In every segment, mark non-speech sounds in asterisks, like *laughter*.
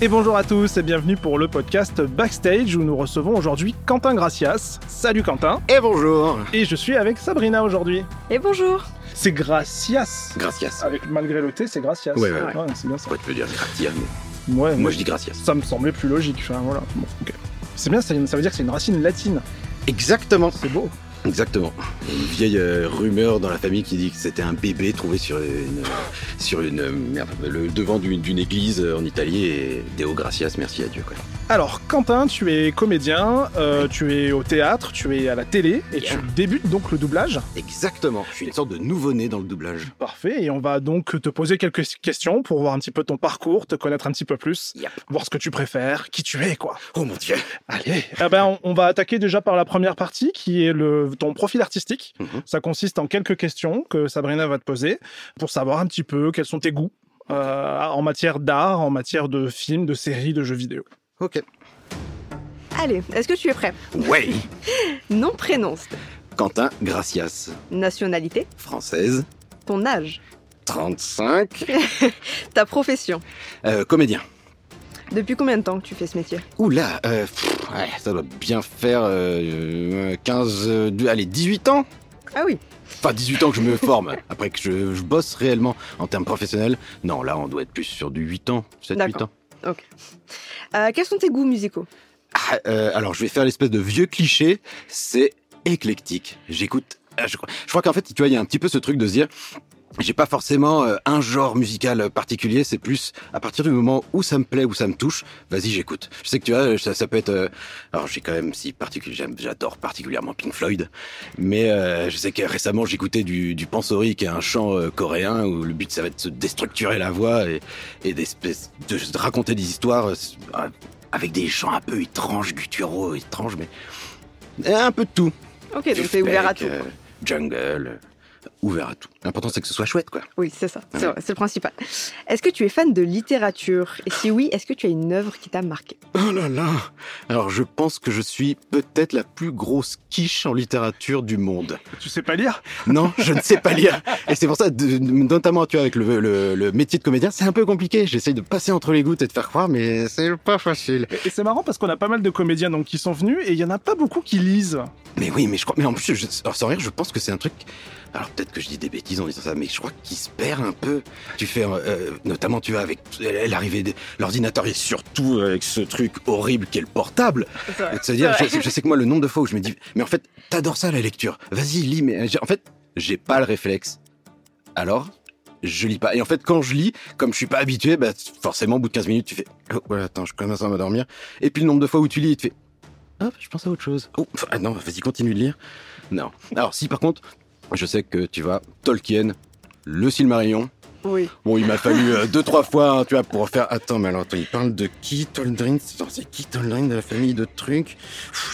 Et bonjour à tous et bienvenue pour le podcast Backstage où nous recevons aujourd'hui Quentin Gracias. Salut Quentin. Et bonjour. Et je suis avec Sabrina aujourd'hui. Et bonjour. C'est Gracias. Gracias. Avec malgré le T, c'est Gracias. Ouais, ouais, ouais. c'est bien ça. Ouais, tu peux dire gratia, mais Ouais, moi mais je dis gracias. ça me semblait plus logique. Enfin, voilà. Bon, ok. C'est bien, ça, ça veut dire que c'est une racine latine. Exactement. C'est beau. Exactement. Une vieille euh, rumeur dans la famille qui dit que c'était un bébé trouvé sur une, sur une le devant d'une église euh, en Italie et Deo gracias, merci à Dieu. Alors, Quentin, tu es comédien, euh, tu es au théâtre, tu es à la télé et tu débutes donc le doublage. Exactement. Je suis une sorte de nouveau-né dans le doublage. Parfait, et on va donc te poser quelques questions pour voir un petit peu ton parcours, te connaître un petit peu plus, Yep. voir ce que tu préfères, qui tu es, quoi. Oh mon dieu. Allez, eh ben, on, on va attaquer déjà par la première partie, qui est le, ton profil artistique. Mhm. Ça consiste en quelques questions que Sabrina va te poser pour savoir un petit peu quels sont tes goûts euh, en matière d'art, en matière de films, de séries, de jeux vidéo. Ok. Allez, est-ce que tu es prêt? Ouais. *laughs* Nom, prénom, Quentin Gracias. nationalité, Française. ton âge, 35. *laughs* ta profession? Euh, comédien. Depuis combien de temps que tu fais ce métier? Oula, euh, pff, ouais, ça doit bien faire euh, 15, euh, deux- allez, 18 ans Ah oui, Enfin, 18 ans que je me forme. Après que je, je bosse réellement en termes professionnels. Non, là, on doit être plus sur du 8 ans, 7-8 D'accord. ans. Ok. Euh, quels sont tes goûts musicaux Ah, euh, alors, je vais faire l'espèce de vieux cliché. C'est éclectique. J'écoute. ah, Je crois, crois qu'en fait, tu vois, il y a un petit peu ce truc de se dire. J'ai pas forcément euh, un genre musical particulier, c'est plus à partir du moment où ça me plaît, où ça me touche, vas-y j'écoute. Je sais que tu vois, ça, ça peut être... euh, alors j'ai quand même si particulier, j'aime- j'adore particulièrement Pink Floyd, mais euh, je sais que récemment j'écoutais du, du Pansori qui est un chant euh, coréen où le but ça va être de se déstructurer la voix et, et d'espèces de, de raconter des histoires avec des chants un peu étranges, gutturaux, étranges, mais un peu de tout. Ok, donc t'es ouvert à tout. Quoi. jungle, ouvert à tout. L'important c'est que ce soit chouette quoi. Oui, c'est ça, c'est Ouais. vrai, c'est le principal. Est-ce que tu es fan de littérature? Et si oui, est-ce que tu as une œuvre qui t'a marqué? Oh là là Alors je pense que je suis peut-être la plus grosse quiche en littérature du monde. Tu sais pas lire? Non, je ne sais pas lire. Et c'est pour ça, de- notamment tu vois, avec le, le- le métier de comédien, c'est un peu compliqué. J'essaye de passer entre les gouttes et de faire croire, mais c'est pas facile. Et, et c'est marrant parce qu'on a pas mal de comédiens donc, qui sont venus et il y en a pas beaucoup qui lisent. Mais oui, mais je crois, mais en plus, je, alors, sans rire, je pense que c'est un truc. Alors peut-être que je dis des bêtises en disant ça, mais je crois qu'il se perd un peu. Tu fais, euh, notamment, tu vois, avec l'arrivée de l'ordinateur et surtout avec ce truc horrible qu'est le portable. Et de se dire, je, je sais que moi, le nombre de fois où je me dis, mais en fait, t'adores ça la lecture. Vas-y, lis. Mais en fait, j'ai pas le réflexe. Alors, je lis pas. Et en fait, quand je lis, comme je suis pas habitué, bah, forcément, au bout de 15 minutes, tu fais, oh, voilà, attends, je commence à m'endormir. Et puis le nombre de fois où tu lis, tu fais, hop, je pense à autre chose. Oh, ah non, vas-y, continue de lire. Non. Alors, si par contre, je sais que tu vas, Tolkien, le Silmarillion. Oui. Bon, il m'a fallu euh, *laughs* deux, trois fois, hein, tu vois, pour faire. Attends, mais alors, attends, il parle de qui, Toldrin? C'est qui, Toldrin, de la famille de trucs?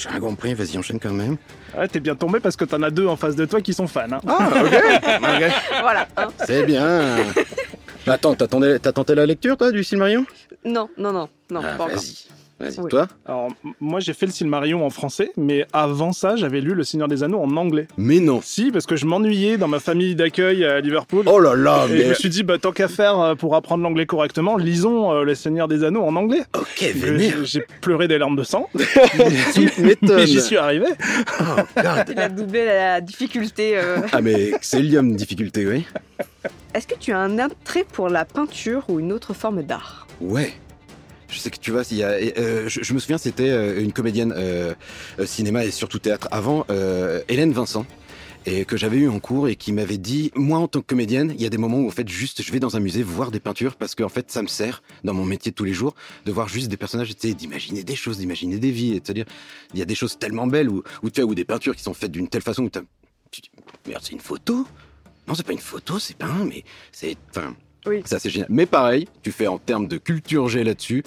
J'ai rien compris, vas-y, enchaîne quand même. Ouais, t'es bien tombé parce que t'en as deux en face de toi qui sont fans. hein. Ah, ok, *laughs* ok. Voilà. hein. C'est bien. *laughs* Attends, t'as tenté, t'as tenté la lecture, toi, du Silmarillion? Non, non, non, non, Ah, pas encore. Oui. toi Alors, moi j'ai fait le Silmarillion en français, mais avant ça, j'avais lu Le Seigneur des Anneaux en anglais. Mais non. Si, parce que je m'ennuyais dans ma famille d'accueil à Liverpool. Oh là là, Et je me suis dit, bah, tant qu'à faire euh, pour apprendre l'anglais correctement, lisons euh, Le Seigneur des Anneaux en anglais. Ok, vénère. J'ai pleuré des larmes de sang, *laughs* *laughs* mais j'y suis arrivé. Oh, God. Il a doublé la difficulté. euh. Ah, mais c'est lium difficulté, oui. Est-ce que tu as un attrait pour la peinture ou une autre forme d'art? Ouais. Je sais que tu vois, il y a, euh, je, je me souviens, c'était euh, une comédienne euh, cinéma et surtout théâtre avant, euh, Hélène Vincent, et que j'avais eu en cours et qui m'avait dit, moi en tant que comédienne, il y a des moments où en fait juste je vais dans un musée voir des peintures parce qu'en fait ça me sert dans mon métier de tous les jours de voir juste des personnages, tu sais, d'imaginer des choses, d'imaginer des vies, et de se dire, il y a des choses tellement belles ou ou tu vois, ou des peintures qui sont faites d'une telle façon où tu dis, merde, c'est une photo? Non, c'est pas une photo, c'est pas un, mais c'est, enfin, Oui. ça c'est génial. Mais pareil, tu fais en termes de culture G là-dessus.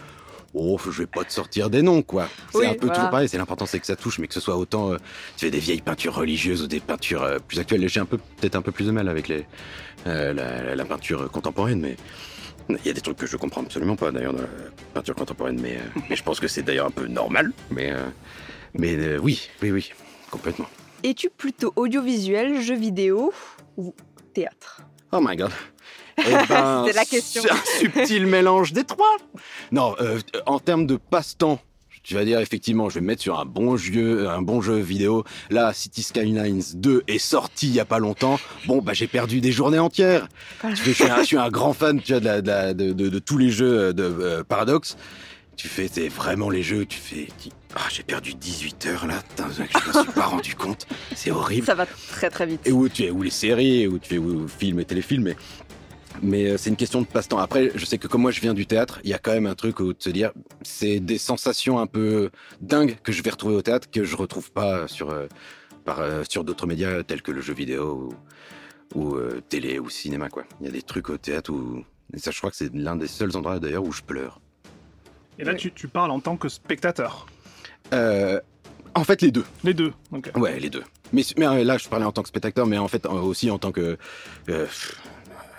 Oh, je vais pas te sortir des noms, quoi. C'est Oui, un peu voilà. toujours pareil. C'est l'important, c'est que ça touche, mais que ce soit autant. euh, tu fais des vieilles peintures religieuses ou des peintures euh, plus actuelles. J'ai un peu, peut-être un peu plus de mal avec les, euh, la, peinture contemporaine, mais il y a des trucs que je comprends absolument pas d'ailleurs dans la peinture contemporaine, mais, mais je pense que c'est d'ailleurs un peu normal. Mais, mais oui, oui, oui, complètement. Es-tu plutôt audiovisuel, jeu vidéo ou théâtre? Oh my god. Eh *laughs* ben, C'était la question. C'est un subtil mélange des trois. Non, euh, en termes de passe-temps, tu vas dire effectivement, je vais me mettre sur un bon jeu, un bon jeu vidéo. Là, City Skylines 2 est sorti il y a pas longtemps. Bon, bah j'ai perdu des journées entières. Je, suis un, je suis un grand fan, tu vois, de, la- de, la- de- de- de tous les jeux de euh, Paradox. Tu fais, c'est vraiment les jeux. Tu fais, ah, j'ai perdu 18 heures là. Je me suis pas rendu compte. C'est horrible Ça va très très vite. et où tu es ou les séries ou tu fais ou films et téléfilms mais mais euh, c'est une question de passe-temps. Après, je sais que comme moi je viens du théâtre, il y a quand même un truc où de se dire c'est des sensations un peu dingues que je vais retrouver au théâtre que je retrouve pas sur euh, par euh, sur d'autres médias tels que le jeu vidéo ou, ou, euh, télé ou cinéma quoi. Il y a des trucs au théâtre où et ça je crois que c'est l'un des seuls endroits d'ailleurs où je pleure. Et là, Ouais. tu, tu parles en tant que spectateur. En fait les deux. Les deux. Ok. Ouais, les deux. Mais, mais là, je parlais en tant que spectateur, mais en fait aussi en tant que,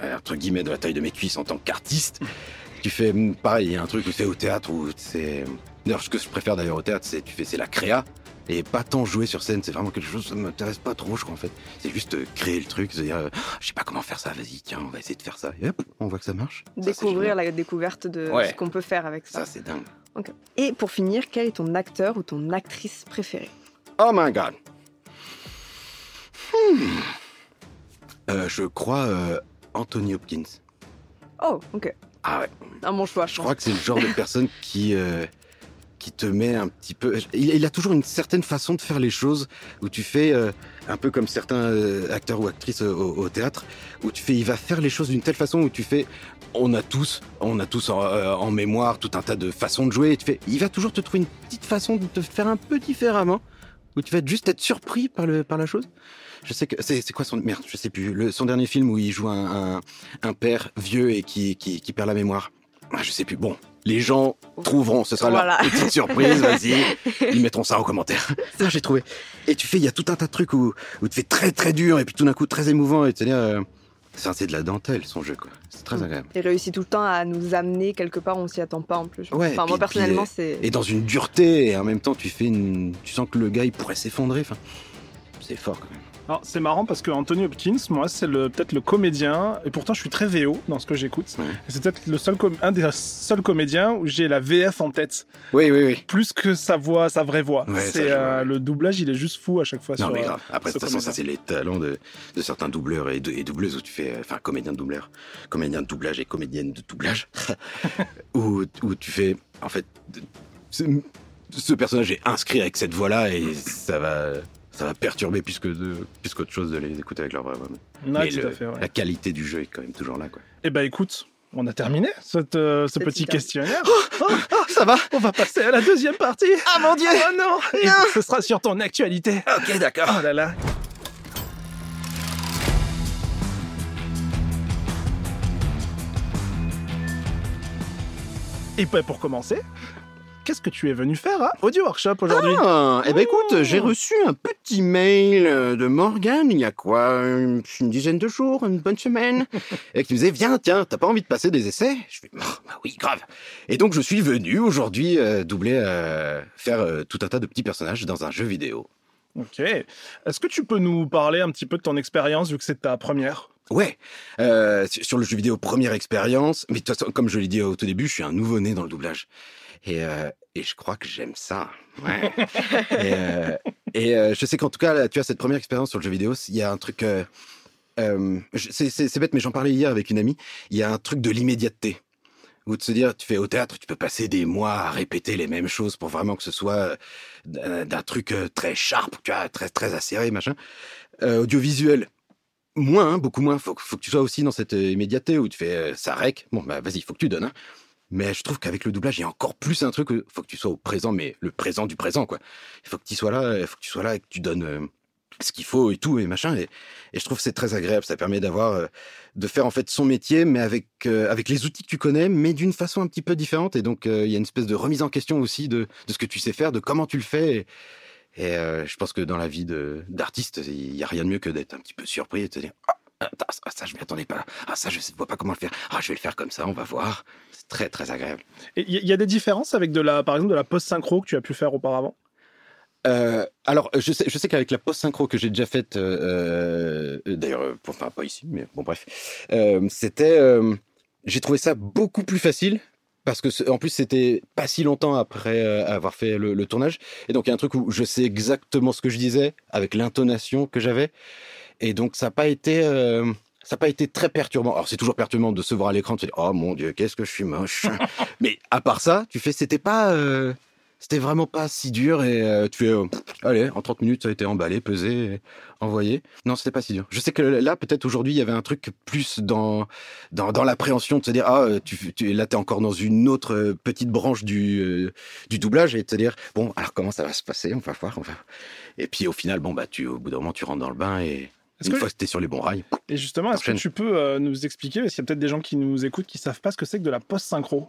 entre guillemets, de la taille de mes cuisses, en tant qu'artiste. Tu fais, hum, pareil, il y a un truc où c'est au théâtre, où c'est... D'ailleurs, ce que je préfère d'ailleurs au théâtre, c'est tu fais, c'est la créa, et pas tant jouer sur scène, c'est vraiment quelque chose, ça m'intéresse pas trop, je crois, en fait. C'est juste euh, créer le truc, se dire, euh, je sais pas comment faire ça, vas-y, tiens, on va essayer de faire ça. Et hop, on voit que ça marche. Découvrir la découverte de Ouais. ce qu'on peut faire avec ça. Ça, c'est dingue. Et pour finir, quel est ton acteur ou ton actrice préférée? Oh my god. Hmm. Euh, je crois euh, Anthony Hopkins. Oh, ok. Ah ouais. Un bon choix, je Je crois que c'est le genre de personne *laughs* qui euh, qui te met un petit peu. Il, il a toujours une certaine façon de faire les choses où tu fais euh, un peu comme certains euh, acteurs ou actrices euh, au, au théâtre où tu fais. Il va faire les choses d'une telle façon où tu fais. On a tous, on a tous en, en mémoire tout un tas de façons de jouer. Et tu fais. Il va toujours te trouver une petite façon de te faire un peu différemment où tu vas juste être surpris par le par la chose? Je sais que c'est quoi son merde, je sais plus. Le, son dernier film où il joue un, un, un père vieux et qui, qui, qui perd la mémoire. Ah, je sais plus. Bon, les gens trouveront, ce sera Voilà. leur petite surprise, vas-y. *laughs* Ils mettront ça en commentaire. Ça, j'ai trouvé. Et tu fais, il y a tout un tas de trucs où, où tu fais très très dur et puis tout d'un coup très émouvant et tu dire, euh, ça, c'est de la dentelle son jeu, quoi. C'est très Mm. agréable. Il réussit tout le temps à nous amener quelque part où on s'y attend pas en plus. Ouais, enfin, puis- moi personnellement, c'est. Et dans une dureté et en même temps, tu fais une, tu sens que le gars il pourrait s'effondrer. Enfin, c'est fort quand même. Alors, c'est marrant parce que Anthony Hopkins, moi, c'est peut-être le comédien, et pourtant je suis très VO dans ce que j'écoute. C'est peut-être le seul un des seuls comédiens où j'ai la VF en tête, Oui, oui, oui. plus que sa voix, sa vraie voix. Ouais, c'est euh, le doublage, il est juste fou à chaque fois. Non, sur, mais euh, grave. Après, de toute façon, ça, c'est les talents de, de certains doubleurs et, de- et doubleuses où tu fais, euh, enfin, comédien de doubleur, comédien de doublage et comédienne de doublage, *laughs* où, où tu fais, en fait, ce personnage est inscrit avec cette voix-là et ça va, ça va perturber plus que de, plus qu'autre chose de les écouter avec leur vraie voix. Ouais, Mais tout le- à fait. ouais. La qualité du jeu est quand même toujours là, quoi. Eh ben, écoute, on a terminé cette, euh, ce petit questionnaire. ça va on va passer à la deuxième partie. Ah mon dieu Oh non, Et Ce sera sur ton actualité. Ok, d'accord. Oh là là. Et ben, pour commencer, qu'est-ce que tu es venu faire à Audio Workshop aujourd'hui? Ah, eh ben écoute, Oh. j'ai reçu un petit mail euh, de Morgane il y a quoi Une une dizaine de jours, une bonne semaine, *laughs* et qui me disait Viens, tiens, t'as pas envie de passer des essais? Je fais Oh, Bah oui, grave. Et donc je suis venu aujourd'hui euh, doubler, euh, faire euh, tout un tas de petits personnages dans un jeu vidéo. Ok. Est-ce que tu peux nous parler un petit peu de ton expérience vu que c'est ta première? Ouais, euh, sur le jeu vidéo, première expérience, mais de toute façon, comme je l'ai dit au tout début, je suis un nouveau-né dans le doublage. Et, euh, et je crois que j'aime ça. Ouais. *laughs* et euh, et, je sais qu'en tout cas, tu as cette première expérience sur le jeu vidéo, il y a un truc... c'est- bête, mais j'en parlais hier avec une amie. Il y a un truc de l'immédiateté. Ou de se dire, tu fais au théâtre, tu peux passer des mois à répéter les mêmes choses pour vraiment que ce soit d'un truc très sharp, tu vois, très, très acéré, machin. Audiovisuel, moins, hein, beaucoup moins. Faut, faut que tu sois aussi dans cette euh, immédiateté où tu fais euh, ça rec. Bon, bah vas-y, faut que tu donnes. Hein. Mais je trouve qu'avec le doublage, il y a encore plus un truc. où Faut que tu sois au présent, mais le présent du présent, quoi. Il faut que tu sois là, faut que tu sois là et que tu donnes euh, ce qu'il faut et tout et machin. Et, je trouve que c'est très agréable. Ça permet d'avoir, euh, de faire en fait son métier, mais avec avec les outils que tu connais, mais d'une façon un petit peu différente. Et donc il y a une espèce de remise en question aussi de de ce que tu sais faire, de comment tu le fais. Et, euh, je pense que dans la vie d'artiste, il y a rien de mieux que d'être un petit peu surpris et de te dire ah, ça, ça, je m'y attendais pas. Ah ça je sais vois pas comment le faire. Ah je vais le faire comme ça, on va voir. C'est très très agréable. Et il y, y a des différences avec de la, par exemple, de la post-synchro que tu as pu faire auparavant? Euh, alors, je sais, je sais qu'avec la post-synchro que j'ai déjà faite, euh, euh, d'ailleurs, enfin pas ici, mais bon bref, euh, c'était, euh, j'ai trouvé ça beaucoup plus facile parce que en plus c'était pas si longtemps après euh, avoir fait le, le tournage, et donc il y a un truc où je sais exactement ce que je disais avec l'intonation que j'avais, et donc ça n'a pas été. euh, ça n'a pas été très perturbant. Alors c'est toujours perturbant de se voir à l'écran, de se dire oh mon dieu qu'est-ce que je suis moche. *laughs* Mais à part ça, tu fais c'était pas, euh, c'était vraiment pas si dur et euh, tu fais, euh, pff, allez, en 30 minutes, ça a été emballé, pesé, et envoyé. Non, c'était pas si dur. Je sais que là, peut-être aujourd'hui, il y avait un truc plus dans, dans, dans l'appréhension de se dire, ah, euh, tu, tu, là, t'es encore dans une autre euh, petite branche du, euh, du doublage et de te dire, bon, alors comment ça va se passer? On va voir, on va. Et puis au final, bon, bah, tu, au bout d'un moment, tu rentres dans le bain et Est-ce une que- fois que t'es sur les bons rails. Et justement, est-ce que tu peux euh, nous expliquer, parce qu'il y a peut-être des gens qui nous écoutent qui savent pas ce que c'est que de la post-synchro?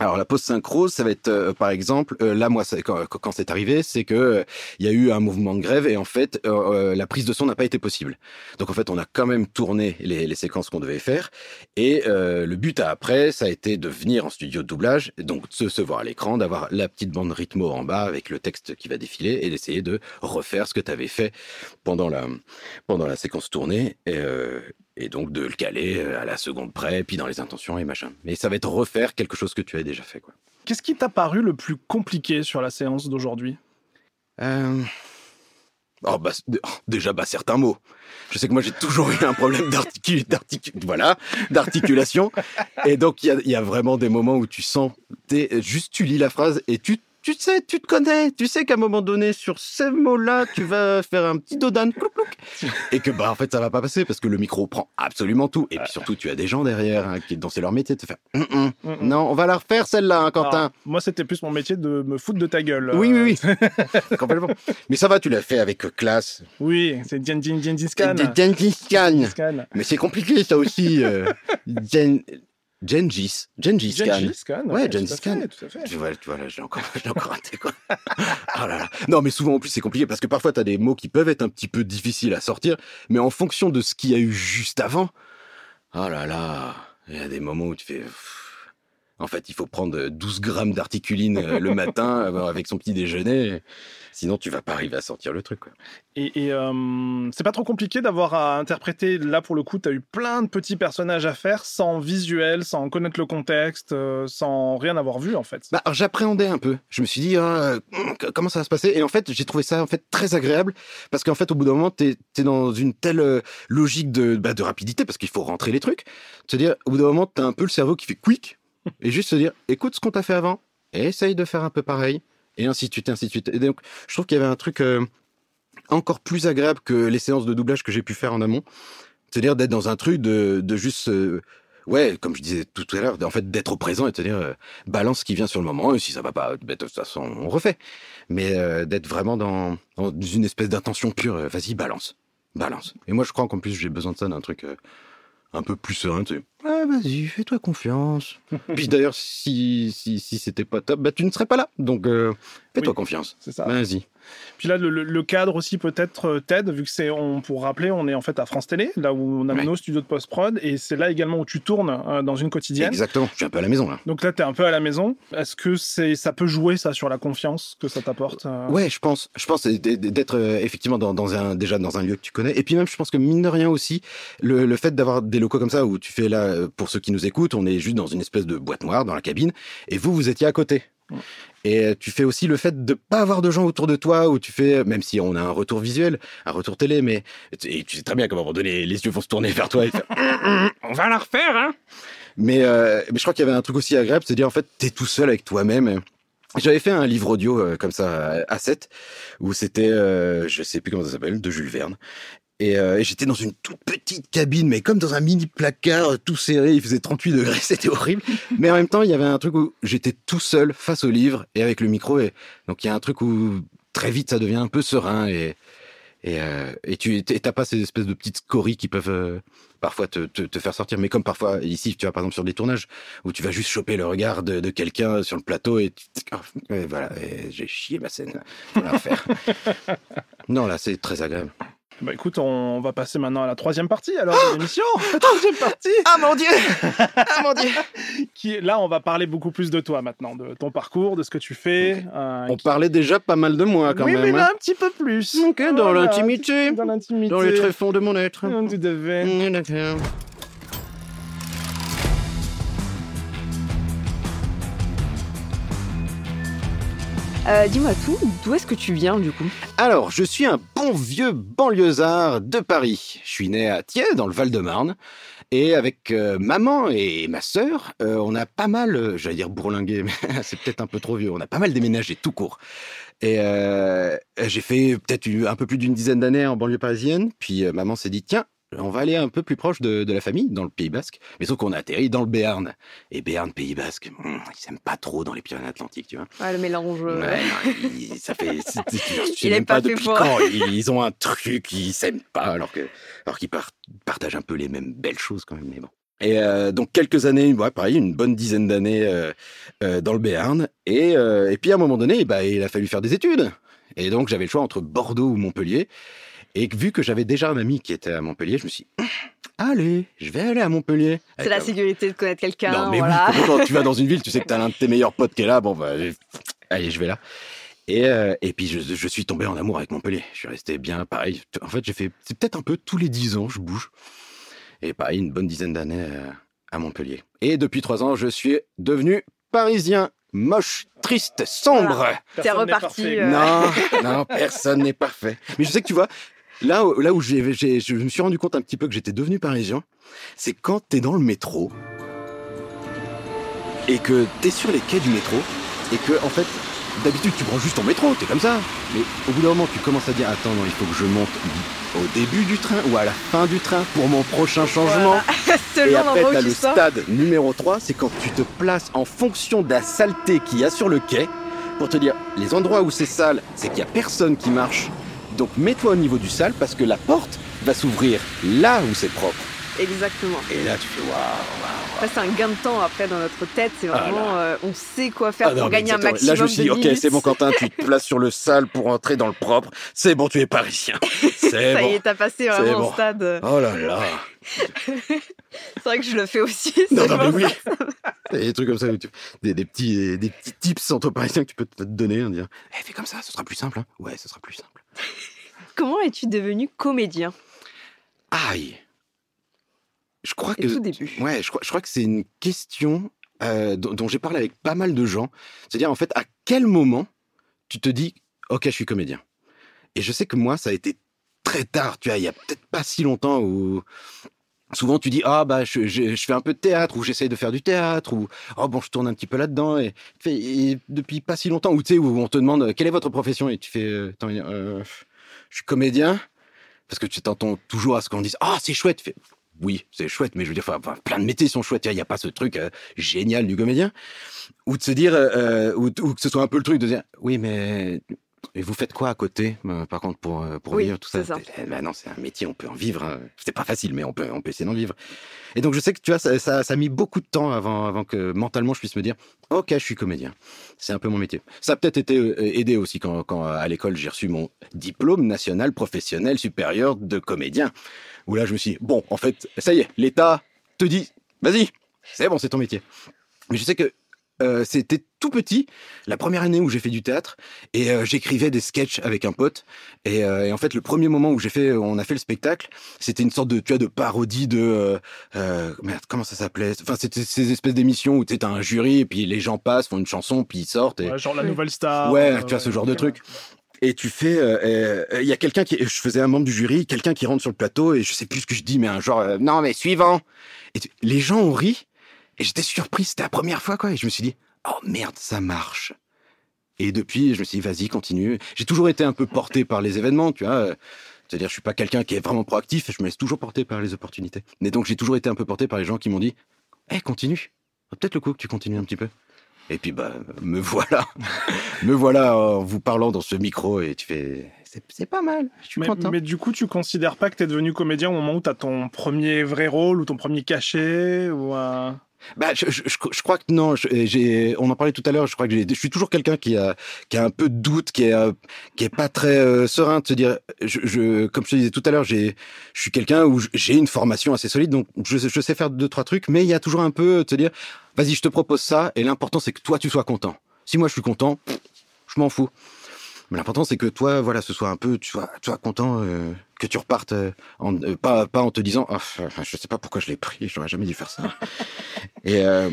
Alors la post-synchro, ça va être euh, par exemple, euh, là moi quand, quand c'est arrivé, c'est que euh, il y a eu un mouvement de grève et en fait euh, euh, la prise de son n'a pas été possible. Donc en fait on a quand même tourné les, les séquences qu'on devait faire et le but après ça a été de venir en studio de doublage, donc de se, voir à l'écran, d'avoir la petite bande rythmo en bas avec le texte qui va défiler et d'essayer de refaire ce que tu avais fait pendant la pendant la séquence tournée et, et donc de le caler euh, à la seconde près, puis dans les intentions et machin. Mais ça va être refaire quelque chose que tu as déjà fait, quoi. Qu'est-ce qui t'a paru le plus compliqué sur la séance d'aujourd'hui? Euh... Oh, bah, oh, déjà, bah, certains mots. Je sais que moi, j'ai toujours eu un problème d'articu- d'articu- voilà, d'articulation. Et donc, il y y a vraiment des moments où tu sens, t'es- juste tu lis la phrase et tu, tu sais, tu te connais. Tu sais qu'à un moment donné, sur ces mots-là, tu vas faire un petit dodan, clouc, clouc. Et que, bah, en fait, ça va pas passer parce que le micro prend absolument tout. Et puis surtout, tu as des gens derrière hein, qui, dont c'est leur métier de te faire, hum. Mm, mm. non, on va la refaire celle-là, hein, Quentin. Moi, c'était plus mon métier de me foutre de ta gueule. Oui, Euh, oui, oui. *laughs* Complètement. Mais ça va, tu l'as fait avec classe. Oui, c'est Gengis Khan. Mais c'est compliqué, ça aussi. Euh, *laughs* Gen... Gengis. Gengis Khan. Gengis Khan. Ouais, tout à Gengis fait, Khan. Tout à fait. Là, je l'ai encore, *laughs* je l'ai encore raté, quoi. oh là là. Non, mais souvent, en plus, c'est compliqué parce que parfois, tu as des mots qui peuvent être un petit peu difficiles à sortir, mais en fonction de ce qu'il y a eu juste avant, oh là là, il y a des moments où tu fais... En fait, il faut prendre 12 grammes d'articuline euh, le matin *laughs* euh, avec son petit déjeuner. Sinon, tu vas pas arriver à sortir le truc. Quoi. Et, et, euh, c'est pas trop compliqué d'avoir à interpréter. Là, pour le coup, tu as eu plein de petits personnages à faire sans visuel, sans connaître le contexte, sans rien avoir vu, en fait. Bah, j'appréhendais un peu. Je me suis dit, ah, euh, comment ça va se passer? Et en fait, j'ai trouvé ça en fait très agréable parce qu'en fait, au bout d'un moment, t'es es dans une telle logique de, bah, de rapidité parce qu'il faut rentrer les trucs. Se dire, au bout d'un moment, t'as un peu le cerveau qui fait quick et juste se dire, écoute ce qu'on t'a fait avant et essaye de faire un peu pareil et ainsi de suite, et ainsi de suite. Et donc, je trouve qu'il y avait un truc euh, encore plus agréable que les séances de doublage que j'ai pu faire en amont. C'est-à-dire d'être dans un truc de, de juste, euh, ouais, comme je disais tout à l'heure, en fait, d'être au présent et de se dire, euh, balance ce qui vient sur le moment, et si ça va pas, ben, de toute façon, on refait. Mais euh, d'être vraiment dans, dans une espèce d'intention pure, vas-y, balance, balance. Et moi, je crois qu'en plus, j'ai besoin de ça, d'un truc un peu plus serein, tu sais. Ah, vas-y, fais-toi confiance. *laughs* Puis d'ailleurs, si, si, si c'était pas top, bah, tu ne serais pas là. Donc, euh, fais-toi Oui. confiance. C'est ça. Vas-y. Puis là, le, cadre aussi peut-être euh, t'aide, vu que c'est, on, pour rappeler, on est en fait à France Télé, là où on a Ouais. nos studios de post-prod, et c'est là également où tu tournes euh, dans une quotidienne. Exactement. Je suis un peu à la maison, là. Donc là, tu es un peu à la maison. Est-ce que c'est, ça peut jouer ça sur la confiance que ça t'apporte euh? Ouais, je pense. Je pense d'être euh, effectivement dans, dans un déjà dans un lieu que tu connais. Et puis même, je pense que mine de rien aussi, le, le fait d'avoir des locaux comme ça où tu fais là, euh, pour ceux qui nous écoutent, on est juste dans une espèce de boîte noire dans la cabine, et vous, vous étiez à côté. Et euh, tu fais aussi le fait de pas avoir de gens autour de toi où tu fais, même si on a un retour visuel, un retour télé, mais et tu sais très bien qu'à un moment donné, les yeux vont se tourner vers toi et faire, *laughs* on va la refaire, hein. Mais, euh, mais je crois qu'il y avait un truc aussi agréable, c'est de dire en fait, t'es tout seul avec toi-même. J'avais fait un livre audio euh, comme ça à 7 où c'était, euh, je sais plus comment ça s'appelle, de Jules Verne. Et, euh, et j'étais dans une toute petite cabine, mais comme dans un mini placard, euh, tout serré, il faisait 38 degrés, *laughs* c'était horrible. Mais en même temps, il y avait un truc où j'étais tout seul face au livre et avec le micro. Et donc il y a un truc où très vite ça devient un peu serein et et, euh, et tu t'as pas ces espèces de petites scories qui peuvent euh, parfois te, te, te faire sortir. Mais comme parfois ici, tu vas par exemple sur des tournages où tu vas juste choper le regard de, de quelqu'un sur le plateau et, tu- ah, et voilà, j'ai chié ma scène. Refaire. *laughs* non là, c'est très agréable. Bah écoute, on va passer maintenant à la troisième partie alors de l'émission. *laughs* La troisième partie. Ah mon dieu *laughs* Ah mon dieu Qui, là, on va parler beaucoup plus de toi maintenant, de ton parcours, de ce que tu fais. euh, On qui- parlait déjà pas mal de moi quand oui, mais même. là, hein. un petit peu plus. Ok, dans Voilà, l'intimité. Dans l'intimité. Dans les tréfonds de mon être. Tout à fait. Mm, Euh, Dis-moi tout, d'où est-ce que tu viens du coup? Alors, je suis un bon vieux banlieusard de Paris. Je suis né à Thiers, dans le Val-de-Marne. Et avec euh, maman et ma sœur, euh, on a pas mal, j'allais dire bourlingué, mais *laughs* c'est peut-être un peu trop vieux, on a pas mal déménagé tout court. Et j'ai fait peut-être un peu plus d'une dizaine d'années en banlieue parisienne. Puis maman s'est dit, tiens, on va aller un peu plus proche de, de la famille, dans le Pays Basque. Mais sauf qu'on a atterri dans le Béarn. Et Béarn, Pays Basque, hum, ils s'aiment pas trop dans les Pyrénées-Atlantiques, tu vois. Ouais, le mélange. euh, Ouais, non, il- ça fait. *laughs* c'est- c'est- Je sais Il est même pas pas depuis quand. Ils, ils ont un truc, ils s'aiment pas, alors que, alors qu'ils par- partagent un peu les mêmes belles choses quand même. Mais bon. Et euh, donc quelques années, ouais, pareil, une bonne dizaine d'années euh, euh, dans le Béarn. Et, et puis à un moment donné, bah, il a fallu faire des études. Et donc j'avais le choix entre Bordeaux ou Montpellier. Et vu que j'avais déjà un ami qui était à Montpellier, je me suis dit, allez, je vais aller à Montpellier. C'est la sécurité de connaître quelqu'un. non, mais voilà. oui, quand tu vas dans une ville, tu sais que t'as *laughs* l'un de tes meilleurs potes qui est là, bon, bah, allez, je vais là. Et, euh, et puis, je, je suis tombé en amour avec Montpellier. Je suis resté bien pareil. En fait, j'ai fait, c'est peut-être un peu tous les dix ans, je bouge. Et pareil, une bonne dizaine d'années euh, à Montpellier. Et depuis trois ans, je suis devenu parisien. Moche, triste, sombre. Personne n'est reparti, euh, Non, non, personne n'est parfait. Mais je sais que tu vois, là, où- là je me suis rendu compte un petit peu que j'étais devenu parisien, c'est quand t'es dans le métro et que t'es sur les quais du métro et que, en fait, d'habitude, tu prends juste ton métro, t'es comme ça. Mais au bout d'un moment, tu commences à dire, attends, non, il faut que je monte au début du train ou à la fin du train pour mon prochain changement. *laughs* Et après, t'as le stade numéro 3, c'est quand tu te places en fonction de la saleté qu'il y a sur le quai, pour te dire, les endroits où c'est sale, c'est qu'il y a personne qui marche. Donc mets-toi au niveau du sale, parce que la porte va s'ouvrir là où c'est propre. Exactement. Et là, tu fais waouh, waouh. Après, c'est un gain de temps après dans notre tête. C'est Ah vraiment, euh, on sait quoi faire Ah pour gagner un maximum Là, je me suis dit, ok, c'est bon, Quentin, tu te places sur le sale pour entrer dans le propre. C'est bon, tu es parisien. C'est *laughs* Ça y bon. est, t'as passé vraiment bon. au stade. Oh là là. C'est vrai que je le fais aussi. Non, non, mais bon. oui. Il y a des trucs comme ça, des, des petits, des petits tips entre parisiens que tu peux te donner. en disant, Eh, fais comme ça, ce sera plus simple. hein. Ouais, ce sera plus simple. *laughs* Comment es-tu devenu comédien? Aïe. Je crois Et que. tout début. Ouais, je crois, je crois que c'est une question euh, dont, dont j'ai parlé avec pas mal de gens. C'est-à-dire, en fait, à quel moment tu te dis, OK, je suis comédien Et je sais que moi, ça a été très tard, tu vois, il y a peut-être pas si longtemps où. Souvent, tu dis, ah, bah, je, je- fais un peu de théâtre, ou j'essaye de faire du théâtre, ou, oh, bon, je tourne un petit peu là-dedans. Et, depuis pas si longtemps, où tu sais, où on te demande, quelle est votre profession Et tu fais, euh, euh, je suis comédien. Parce que tu t'entends toujours à ce qu'on dise, ah, c'est chouette. Fais, oui, c'est chouette, mais je veux dire, enfin, plein de métiers sont chouettes. Il n'y a pas ce truc euh, génial du comédien. Ou de se dire, euh, euh, ou, ou que ce soit un peu le truc de dire, oui, mais et vous faites quoi à côté, euh, par contre, pour, euh, pour Oui, vivre tout ça, c'est ça. Eh ben non, c'est un métier, on peut en vivre. hein. C'est pas facile, mais on peut, on peut essayer d'en vivre. Et donc, je sais que tu vois, ça, ça, ça a mis beaucoup de temps avant, avant que mentalement je puisse me dire, ok, je suis comédien. C'est un peu mon métier. Ça a peut-être été euh, aidé aussi quand, quand à l'école j'ai reçu mon diplôme national professionnel supérieur de comédien. Où là, je me suis dit, bon, en fait, ça y est, l'État te dit, vas-y, c'est bon, c'est ton métier. Mais je sais que euh, c'était tout petit, la première année où j'ai fait du théâtre, et euh, j'écrivais des sketchs avec un pote. Et, euh, et en fait, le premier moment où j'ai fait, on a fait le spectacle, c'était une sorte de, tu vois, de parodie de, merde, comment ça s'appelait? Enfin, c'était ces espèces d'émissions où tu as un jury, et puis les gens passent, font une chanson, puis ils sortent. Et, Ouais, genre la nouvelle star. Ouais, euh, tu vois, ce genre de truc. Et tu fais, euh, euh, il y a quelqu'un qui, je faisais un membre du jury, quelqu'un qui rentre sur le plateau et je sais plus ce que je dis, mais un genre, euh, non mais suivant. Et tu- les gens ont ri et j'étais surpris, c'était la première fois quoi. Et je me suis dit, oh merde, ça marche. Et depuis, je me suis dit, vas-y, continue. J'ai toujours été un peu porté par les événements, tu vois. C'est-à-dire, je suis pas quelqu'un qui est vraiment proactif, je me laisse toujours porter par les opportunités. Mais donc, j'ai toujours été un peu porté par les gens qui m'ont dit, eh, continue. Peut-être le coup que tu continues un petit peu. Et puis, bah, me voilà. *laughs* me voilà en vous parlant dans ce micro et tu fais, c'est c'est pas mal. Je suis Mais, content. mais du coup, tu considères pas que t'es devenu comédien au moment où t'as ton premier vrai rôle ou ton premier cachet ou euh, Bah, je, je, crois que non. je- J'ai, on en parlait tout à l'heure. Je crois que je suis toujours quelqu'un qui a, qui a un peu de doute, qui est, euh, qui est pas très euh, serein de se dire. Je, comme je te disais tout à l'heure, j'ai, je suis quelqu'un où j'ai une formation assez solide, donc je, je sais faire deux trois trucs, mais il y a toujours un peu de se dire, vas-y, je te propose ça, et l'important c'est que toi tu sois content. Si moi je suis content, je m'en fous. Mais l'important c'est que toi, voilà, ce soit un peu, tu sois, tu sois content, euh, que tu repartes, euh, en, euh, pas, pas en te disant, Ah, je sais pas pourquoi je l'ai pris, j'aurais jamais dû faire ça. *laughs* et, euh,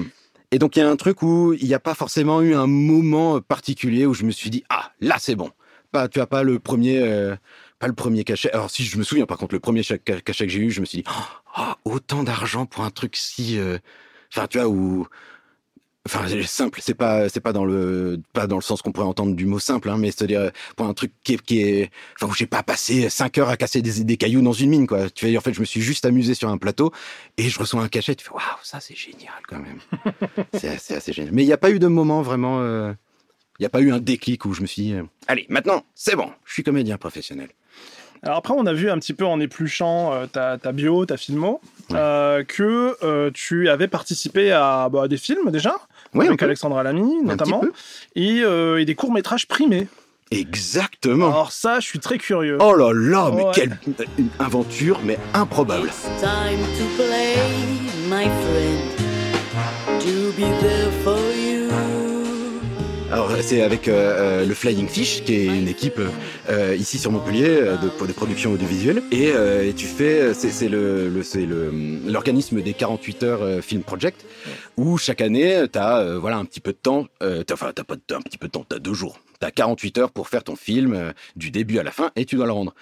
et donc il y a un truc où il n'y a pas forcément eu un moment particulier où je me suis dit, ah, là c'est bon. Pas, tu as pas le premier, euh, pas le premier cachet. Alors si je me souviens, par contre, le premier cachet que j'ai eu, je me suis dit, ah, autant d'argent pour un truc si, euh, enfin, tu vois, où, enfin, c'est simple, c'est pas, c'est pas dans le, pas dans le sens qu'on pourrait entendre du mot simple, hein, mais c'est-à-dire pour un truc qui est, qui est, enfin, où j'ai pas passé cinq heures à casser des, des cailloux dans une mine, quoi. Tu vois, en fait, je me suis juste amusé sur un plateau et je reçois un cachet, tu fais, waouh, ça c'est génial quand même. *laughs* c'est assez, assez génial. Mais il n'y a pas eu de moment vraiment, euh, il n'y a pas eu un déclic où je me suis dit, euh, allez, maintenant, c'est bon, je suis comédien professionnel. Alors après, on a vu un petit peu en épluchant euh, ta, ta bio, ta filmo, Ouais. euh, que euh, tu avais participé à, bah, à des films déjà, Oui, avec peu. Alexandra Lamy Un notamment, et, euh, et des courts-métrages primés. Exactement. Alors ça, je suis très curieux. Oh là là, mais Ouais. quelle une aventure, mais improbable. It's time to play, my friend. To be there for you. Alors c'est avec euh, euh, le Flying Fish, qui est une équipe euh, ici sur Montpellier de, de production audiovisuelle, et, euh, tu fais, c'est le, le- l'organisme des 48 heures Film Project, où chaque année t'as euh, voilà un petit peu de temps, enfin t'as pas de- un petit peu de temps, t'as deux jours, t'as 48 heures pour faire ton film euh, du début à la fin, et tu dois le rendre.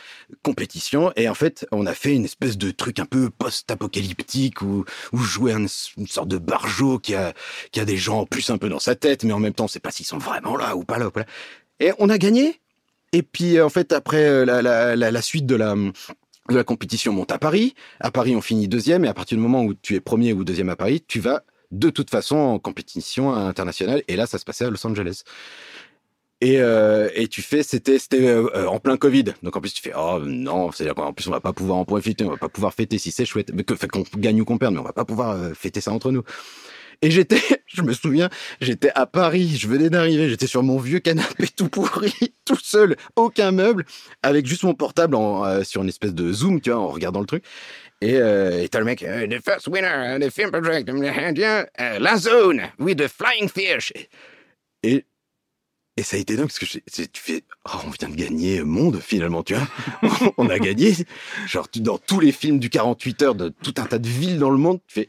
Compétition, et en fait on a fait une espèce de truc un peu post-apocalyptique où où jouer un- une sorte de barjo qui a qui a des gens en plus un peu dans sa tête, mais en même temps, on sait pas s'ils sont vraiment là ou pas là ou pas là. Et on a gagné. Et puis, euh, en fait, après euh, la, la suite de la, de la compétition monte à Paris. À Paris, on finit deuxième. Et à partir du moment où tu es premier ou deuxième à Paris, tu vas de toute façon en compétition internationale. Et là, ça se passait à Los Angeles. Et, euh, et tu fais, c'était c'était euh, en plein Covid. Donc en plus tu fais oh non, c'est-à-dire qu'en plus on va pas pouvoir en profiter, on va pas pouvoir fêter si c'est chouette, mais que fait qu'on gagne ou qu'on perde, mais on va pas pouvoir euh, fêter ça entre nous. Et j'étais, *laughs* je me souviens, j'étais à Paris, je venais d'arriver, j'étais sur mon vieux canapé *laughs* tout pourri, tout seul, aucun meuble, avec juste mon portable sur une espèce de zoom, tu vois, en regardant le truc. Et euh, t'as le mec, the first winner, the film project, *laughs* uh, La Zone, with the flying fish. Et, et ça a été dingue parce que tu fais, oh, on vient de gagner monde finalement, tu vois. *laughs* on a gagné, genre tu- dans tous les films du 48 heures de tout un tas de villes dans le monde, tu fais,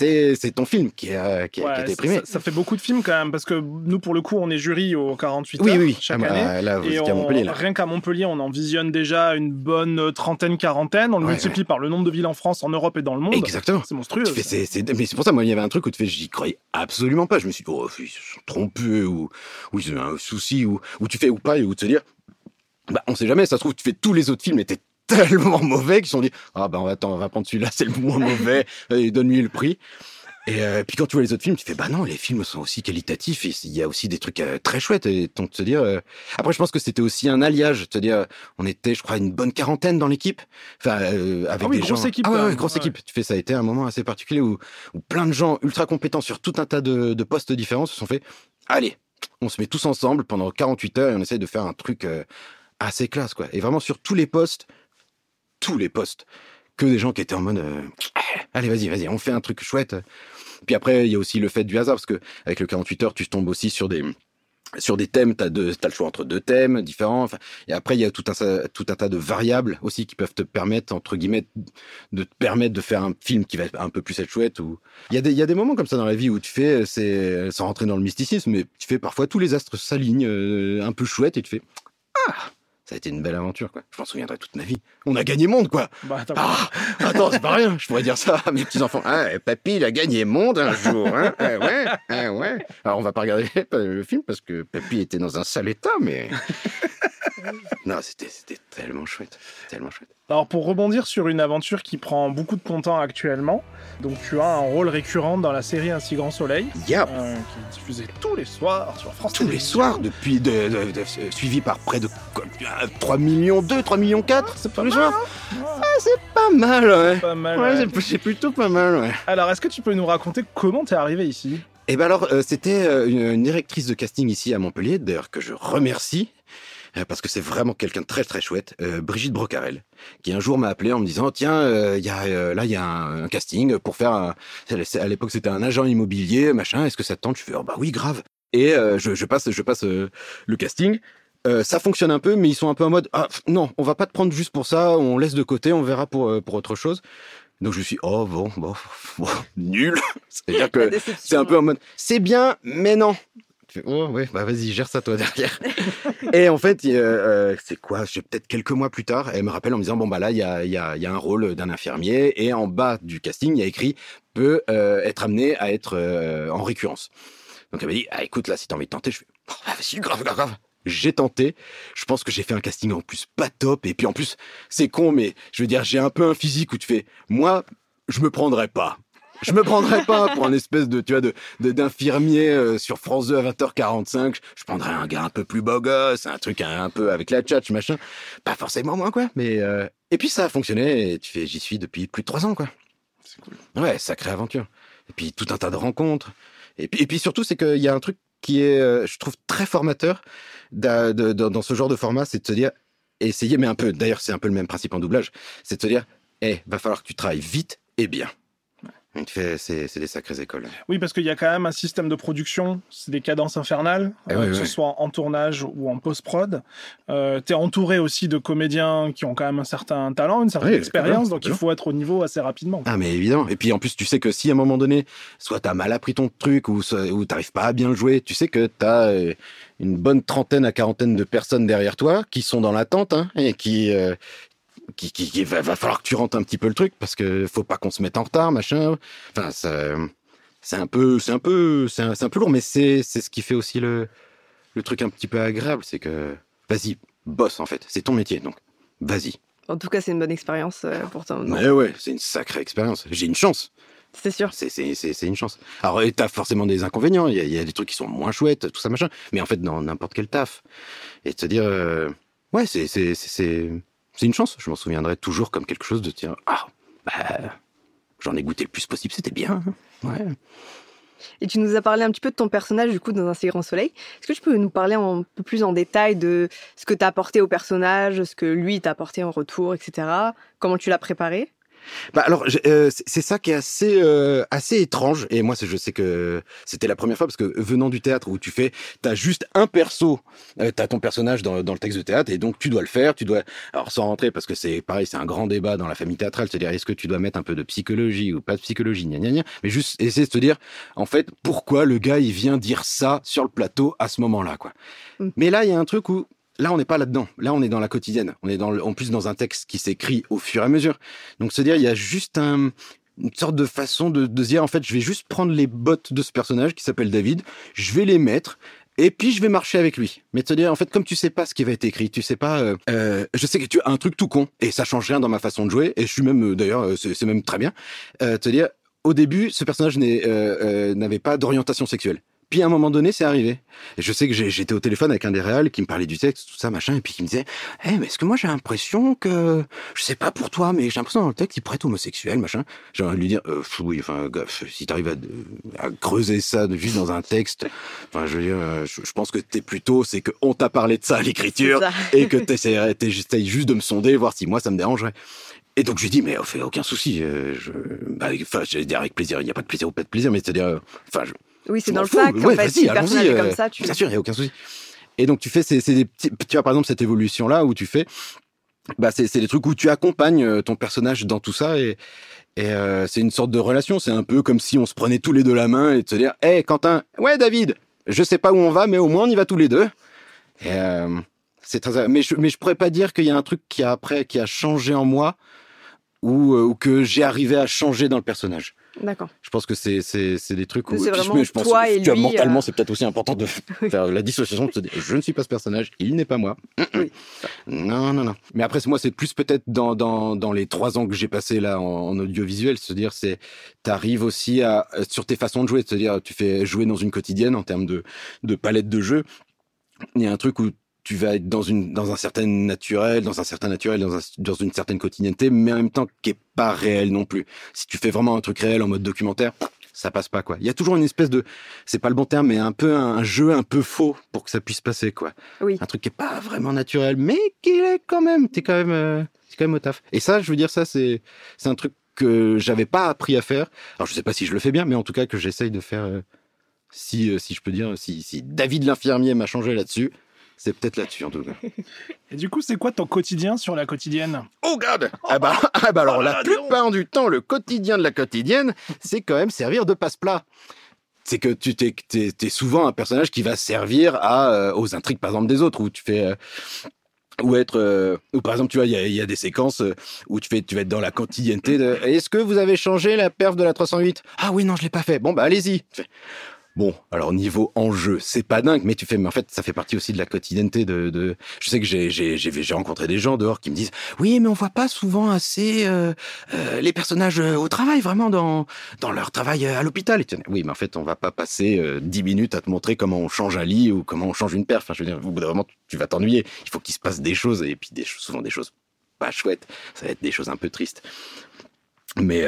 c'est ton film qui a, qui Ouais, qui ça, primé. ça- ça fait beaucoup de films quand même, parce que nous, pour le coup, on est jury au 48 Oui, heures oui, chaque Ah, bah, année. Là, vous Et étiez à on- Montpellier, là. rien qu'à Montpellier, on en visionne déjà une bonne trentaine, quarantaine. On le Ouais, multiplie par le nombre de villes en France, en Europe et dans le monde. Exactement. C'est monstrueux. C'est- mais c'est pour ça, moi, il y avait un truc où tu fais, j'y croyais absolument pas. Je me suis dit, oh, ils se sont trompés, ou, ou ils ont un souci, ou, ou tu fais ou pas, et ou te dire, bah, on sait jamais, ça se trouve, tu fais tous les autres films étaient tellement mauvais qu'ils se sont dit, ah, bah, on va, attends, on va prendre celui-là, c'est le moins mauvais, *laughs* et donne-lui le prix. Et euh, puis quand tu vois les autres films, tu fais, bah non, les films sont aussi qualitatifs, et il y a aussi des trucs euh, très chouettes, et donc te dire, euh, après, je pense que c'était aussi un alliage, te dire, on était, je crois, une bonne quarantaine dans l'équipe, enfin, avec Ah oui, des grosse gens. équipe, Ah ouais, grosse Ouais. équipe. Tu fais, ça a été un moment assez particulier où, où plein de gens ultra compétents sur tout un tas de, de postes différents se sont fait allez, on se met tous ensemble pendant 48 heures et on essaie de faire un truc assez classe, quoi. Et vraiment sur tous les postes, tous les postes, que des gens qui étaient en mode euh, allez, vas-y, vas-y, on fait un truc chouette. Puis après, il y a aussi le fait du hasard, parce que avec le 48 heures, tu tombes aussi sur des sur des thèmes, tu as, le choix entre deux thèmes différents. Et après, il y a tout un, tout un tas de variables aussi qui peuvent te permettre, entre guillemets, de te permettre de faire un film qui va un peu plus être chouette. Ou... Il, y a des, il y a des moments comme ça dans la vie où tu fais, c'est sans rentrer dans le mysticisme, mais tu fais parfois tous les astres s'alignent euh, un peu chouette et tu fais Ah ça a été une belle aventure, quoi. Je m'en souviendrai toute ma vie. On a gagné monde, quoi. Bah, t'as- Ah, attends, c'est pas rien. Je pourrais dire ça à mes petits enfants. Ah, papy, il a gagné monde un jour. Hein ah ouais, ah ouais. Alors, on va pas regarder *laughs* le film parce que papy était dans un sale état, mais *laughs* non, c'était tellement chouette, tellement chouette. Alors pour rebondir sur une aventure qui prend beaucoup de ton temps actuellement, donc tu as un rôle récurrent dans la série Un si grand soleil, Yep. euh, qui est diffusée tous les soirs sur France Tous les soirs, depuis de, de- de- suivi par près de quoi, euh, 3 millions 2, 3 millions 4, C'est pas hein Ah, c'est pas mal, ouais. Pas mal. Ouais, ouais. c'est- c'est plutôt pas mal, ouais. Alors est-ce que tu peux nous raconter comment t'es arrivé ici? Et ben alors, euh, c'était une, une directrice de casting ici à Montpellier, d'ailleurs que je remercie, parce que c'est vraiment quelqu'un de très très chouette, euh, Brigitte Brocarel, qui un jour m'a appelé en me disant tiens, euh, il y a, euh, là il y a un, un casting pour faire, un, à l'époque c'était un agent immobilier, machin, est-ce que ça te tente? Je fais oh, bah oui grave. Et euh, je, je passe, je passe euh, le casting. Euh, ça fonctionne un peu, mais ils sont un peu en mode ah non, on va pas te prendre juste pour ça, on laisse de côté, on verra pour euh, pour autre chose. Donc je me suis oh bon bon, *laughs* bon nul. *laughs* C'est-à-dire que c'est un peu en mode c'est bien, mais non. Oh ouais, bah vas-y, gère ça toi derrière. *laughs* et en fait, euh, c'est quoi Je peut-être quelques mois plus tard, elle me rappelle en me disant bon bah là il y a, y, a, y a un rôle d'un infirmier et en bas du casting il y a écrit peut euh, être amené à être euh, en récurrence. Donc elle m'a dit ah écoute là si t'as envie de tenter, je fais oh, bah, grave grave grave. J'ai tenté. Je pense que j'ai fait un casting en plus pas top. Et puis en plus, c'est con, mais je veux dire, j'ai un peu un physique où tu fais, moi, je me prendrais pas. Je me prendrais pas pour un espèce de, tu vois, de, d'infirmier euh, sur France 2 à 20h45. Je prendrais un gars un peu plus beau gosse, un truc un, un peu avec la tchatch, machin. Pas forcément moi, quoi. Mais, euh, et puis ça a fonctionné et tu fais, j'y suis depuis plus de trois ans, quoi. C'est cool. Ouais, sacrée aventure. Et puis tout un tas de rencontres. Et puis, et puis surtout, c'est qu'il y a un truc qui est, euh, je trouve, très formateur d'a- de- de- dans ce genre de format, c'est de se dire, essayer, mais un peu, d'ailleurs, c'est un peu le même principe en doublage, c'est de se dire, eh, va falloir que tu travailles vite et bien. Tu c'est, des sacrées écoles. Oui, parce qu'il y a quand même un système de production, c'est des cadences infernales, Eh euh, oui, que oui. ce soit en tournage ou en post-prod. Euh, T'es entouré aussi de comédiens qui ont quand même un certain talent, une certaine Oui, expérience, donc il faut être au niveau assez rapidement. Ah, mais évidemment. Et puis en plus, tu sais que si à un moment donné, soit t'as mal appris ton truc ou, ou t'arrives pas à bien le jouer, tu sais que t'as euh, une bonne trentaine à quarantaine de personnes derrière toi qui sont dans l'attente hein, et qui, euh, qui, qui, qui- va, va falloir que tu rentres un petit peu le truc parce que faut pas qu'on se mette en retard, machin. Enfin, c'est un peu, c'est un peu, c'est un, un peu lourd, mais c'est, c'est ce qui fait aussi le, le truc un petit peu agréable, c'est que vas-y, bosse en fait, c'est ton métier, donc vas-y. En tout cas, c'est une bonne expérience euh, pour toi. Mais ouais, c'est une sacrée expérience. J'ai une chance. C'est sûr. C'est, une chance. Alors, t'as forcément des inconvénients. Il y, a, il y a des trucs qui sont moins chouettes, tout ça, machin. Mais en fait, dans n'importe quel taf. Et de se dire, euh, ouais, c'est, c'est, une chance. Je m'en souviendrai toujours comme quelque chose de dire, ah, bah, j'en ai goûté le plus possible, c'était bien. Ouais. Et tu nous as parlé un petit peu de ton personnage, du coup, dans Un si grand soleil. Est-ce que tu peux nous parler un peu plus en détail de ce que tu as apporté au personnage, ce que lui t'a apporté en retour, etc. Comment tu l'as préparé? Bah alors euh, c'est c'est ça qui est assez euh, assez étrange et moi c'est- je sais que c'était la première fois parce que venant du théâtre où tu fais t'as juste un perso euh, t'as ton personnage dans, dans le texte de théâtre et donc tu dois le faire tu dois alors sans rentrer parce que c'est pareil c'est un grand débat dans la famille théâtrale c'est-à-dire est-ce que tu dois mettre un peu de psychologie ou pas de psychologie gna gna gna mais juste essayer de te dire en fait pourquoi le gars il vient dire ça sur le plateau à ce moment-là quoi Mm. mais là il y a un truc où Là, on n'est pas là-dedans. Là, on est dans la quotidienne. On est dans le- en plus dans un texte qui s'écrit au fur et à mesure. Donc, se dire, il y a juste un, une sorte de façon de, de se dire, en fait, je vais juste prendre les bottes de ce personnage qui s'appelle David, je vais les mettre, et puis je vais marcher avec lui. Mais se dire, en fait, comme tu sais pas ce qui va être écrit, tu sais pas, euh, euh, je sais que tu as un truc tout con, et ça change rien dans ma façon de jouer, et je suis même, euh, d'ailleurs, euh, c'est même très bien, euh, te dire, au début, ce personnage n'est, euh, euh, n'avait pas d'orientation sexuelle. Puis à un moment donné, c'est arrivé. Et je sais que j'étais au téléphone avec un des réals qui me parlait du texte, tout ça, machin, et puis qui me disait, eh, mais est-ce que moi j'ai l'impression que, je sais pas pour toi, mais j'ai l'impression dans le texte, il pourrait être homosexuel, machin. J'ai envie de lui dire, euh, pff, oui, enfin, si t'arrives à, à creuser ça de- juste dans un texte, enfin, je veux dire, euh, je, je pense que t'es plutôt, c'est que on t'a parlé de ça à l'écriture, et que t'essayes juste de me sonder, voir si moi ça me dérangerait. Et donc je lui dis, mais fait aucun souci, euh, je, bah, enfin, j'allais dire avec plaisir, il n'y a pas de plaisir ou pas de plaisir, mais c'est-à-dire, euh, enfin, je, Oui, c'est dans le fac. Ouais, en fait, vas-y, si le personnage allons-y, est euh, comme ça, tu. Bien sûr, il n'y a aucun souci. Et donc, tu fais, c'est des petits, tu vois, par exemple, cette évolution-là où tu fais, bah, c'est des trucs où tu accompagnes euh, ton personnage dans tout ça et, et euh, c'est une sorte de relation. C'est un peu comme si on se prenait tous les deux la main et de se dire, hé, Quentin, ouais, David, je sais pas où on va, mais au moins on y va tous les deux. Et, euh, c'est très, mais je, mais je pourrais pas dire qu'il y a un truc qui a après, qui a changé en moi ou, euh, ou que j'ai arrivé à changer dans le personnage. D'accord. Je pense que c'est c'est c'est des trucs où C'est et puis je- pense toi et tu vois, lui, mentalement euh, c'est peut-être aussi important de *laughs* faire la dissociation de se dire je ne suis pas ce personnage, il n'est pas moi. Oui. Non non non. Mais après moi c'est plus peut-être dans dans dans les trois ans que j'ai passé là en, en audiovisuel, se dire c'est t'arrives aussi à sur tes façons de jouer, se dire tu fais jouer dans une quotidienne en termes de de palette de jeu. Il y a un truc où tu vas être dans une dans un certain naturel, dans un certain naturel, dans, un- dans une certaine quotidienneté, mais en même temps qui est pas réel non plus. Si tu fais vraiment un truc réel en mode documentaire, ça passe pas quoi. Il y a toujours une espèce de, c'est pas le bon terme, mais un peu un, un jeu un peu faux pour que ça puisse passer quoi. Oui. Un truc qui est pas vraiment naturel, mais qui est quand même, t'es quand même, euh, c'est quand même au taf. Et ça, je veux dire, ça c'est c'est un truc que j'avais pas appris à faire. Alors je sais pas si je le fais bien, mais en tout cas que j'essaye de faire. euh, si, euh, si je peux dire, si, si David l'infirmier m'a changé là-dessus, c'est peut-être là-dessus en tout cas. Et du coup, c'est quoi ton quotidien sur la quotidienne? Oh God ah bah, ah bah alors la donc. plupart du temps, le quotidien de la quotidienne, c'est quand même servir de passe-plat. C'est que tu t'es, t'es, t'es souvent un personnage qui va servir à, euh, aux intrigues, par exemple, des autres, où tu fais... euh, ou être euh, ou par exemple tu vois il y a, il y a des séquences où tu fais tu vas être dans la quotidienneté de est-ce que vous avez changé la perf de la 308 ah oui non je l'ai pas fait bon bah allez-y Bon, alors niveau enjeu, c'est pas dingue, mais tu fais, mais en fait, ça fait partie aussi de la quotidienneté de. Je sais que j'ai rencontré des gens dehors qui me disent, oui, mais on voit pas souvent assez euh, euh, les personnages euh, au travail, vraiment dans dans leur travail à l'hôpital. Oui, mais en fait, on va pas passer euh, 10 minutes à te montrer comment on change un lit ou comment on change une perf. Enfin, je veux dire, au bout d'un moment, tu- vas t'ennuyer. Il faut qu'il se passe des choses et puis souvent des choses pas chouettes. Ça va être des choses un peu tristes. Mais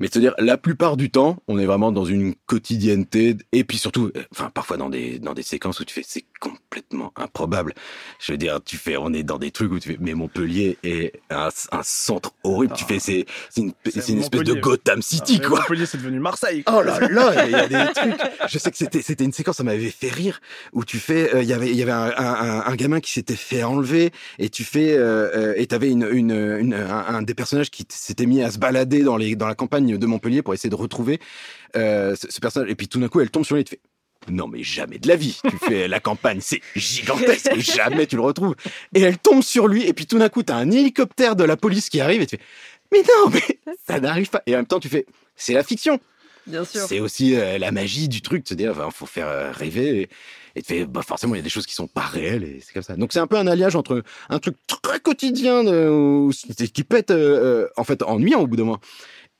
mais te dire, la plupart du temps, on est vraiment dans une quotidienneté, et puis surtout, euh, enfin, parfois dans des, dans des séquences où tu fais, c'est complètement improbable. Je veux dire, tu fais, on est dans des trucs où tu fais, mais Montpellier est un, un centre horrible. tu Ah. fais, c'est, c'est une, C'est c'est une espèce de. Gotham City, Ah, quoi. Montpellier, c'est devenu Marseille. Oh là là, il y a des trucs. Je sais que c'était c'était une séquence, ça m'avait fait rire où tu fais, euh, il y avait il y avait un, un, gamin qui s'était fait enlever et tu fais euh, et t'avais une, une, une un, un des personnages qui s'était mis à se balader dans les dans la campagne de Montpellier pour essayer de retrouver euh, ce, ce personnage et puis tout d'un coup elle tombe sur lui et tu fais non mais jamais de la vie. Tu fais la campagne, c'est gigantesque et jamais tu le retrouves. Et elle tombe sur lui et puis tout d'un coup t'as un hélicoptère de la police qui arrive et tu fais mais non mais ça n'arrive pas. Et en même temps tu fais c'est la fiction. Bien sûr. C'est aussi euh, la magie du truc, de se dire, il faut faire euh, rêver. Et, et de faire, bah, forcément, il y a des choses qui sont pas réelles et c'est comme ça. Donc c'est un peu un alliage entre un truc très quotidien qui euh, en fait ennuyant au bout d'un moment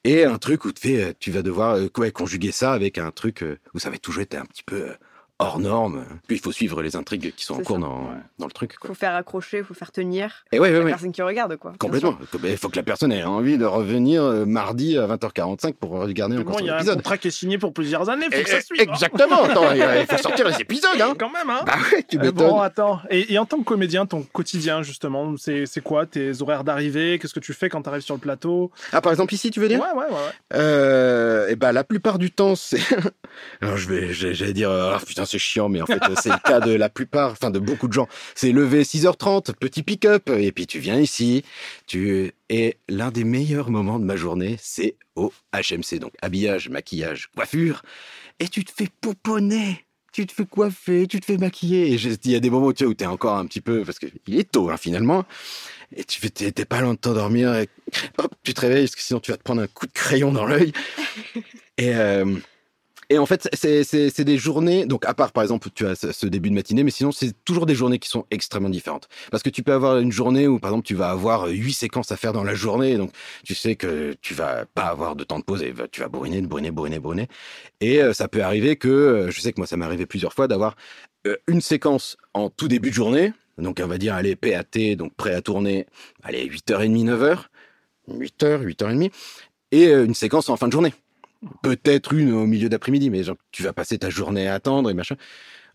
et un truc où tu fais, euh, tu vas devoir euh, ouais, conjuguer ça avec un truc euh, où ça va toujours être un petit peu hors norme. Puis il faut suivre les intrigues qui sont en cours dans, Ouais. dans le truc. Quoi. Faut faire accrocher, faut faire tenir Et ouais, ouais, la ouais. personne qui regarde, quoi. Complètement. Il faut que la personne ait envie de revenir euh, mardi à 20h45 pour regarder encore bon, son il y a un épisode. contrat qui est signé pour plusieurs années, faut Eh, que ça eh, suive. hein. Exactement. Attends, il il faut *laughs* sortir les épisodes, hein. Quand même, hein. Bah ouais, tu Euh, m'étonnes. Bon, attends. Et, et en tant que comédien, ton quotidien, justement, c'est c'est quoi tes horaires d'arrivée? Qu'est-ce que tu fais quand tu arrives sur le plateau? Ah, par exemple, ici, tu veux dire? Ouais, ouais. ouais. euh, Et bah, la plupart du temps, c'est. *laughs* Alors, je vais, j'allais dire, ah putain, c'est chiant, mais en fait, c'est le cas de la plupart, enfin, de beaucoup de gens. C'est lever 6h30, petit pick-up, et puis tu viens ici, tu. Et l'un des meilleurs moments de ma journée, c'est au HMC. Donc, habillage, maquillage, coiffure. Et tu te fais pouponner. Tu te fais coiffer, tu te fais maquiller. Et il y a des moments où tu es encore un petit peu, parce qu'il est tôt, hein, finalement. Et tu t'es pas loin de t'endormir. Et hop, tu te réveilles, parce que sinon tu vas te prendre un coup de crayon dans l'œil. Et, euh, et en fait, c'est- des journées, donc à part par exemple, tu as ce début de matinée, mais sinon, c'est toujours des journées qui sont extrêmement différentes. Parce que tu peux avoir une journée où, par exemple, tu vas avoir huit séquences à faire dans la journée, donc tu sais que tu vas pas avoir de temps de pause et tu vas bourriner, bourriner, bourriner, bourriner. Et euh, ça peut arriver que, euh, je sais que moi, ça m'est arrivé plusieurs fois d'avoir euh, une séquence en tout début de journée, donc on va dire, allez, PAT, donc prêt à tourner, allez, 8h30, 9h, 8h, 8h30, et euh, une séquence en fin de journée. Peut-être une au milieu d'après-midi, mais tu vas passer ta journée à attendre et machin.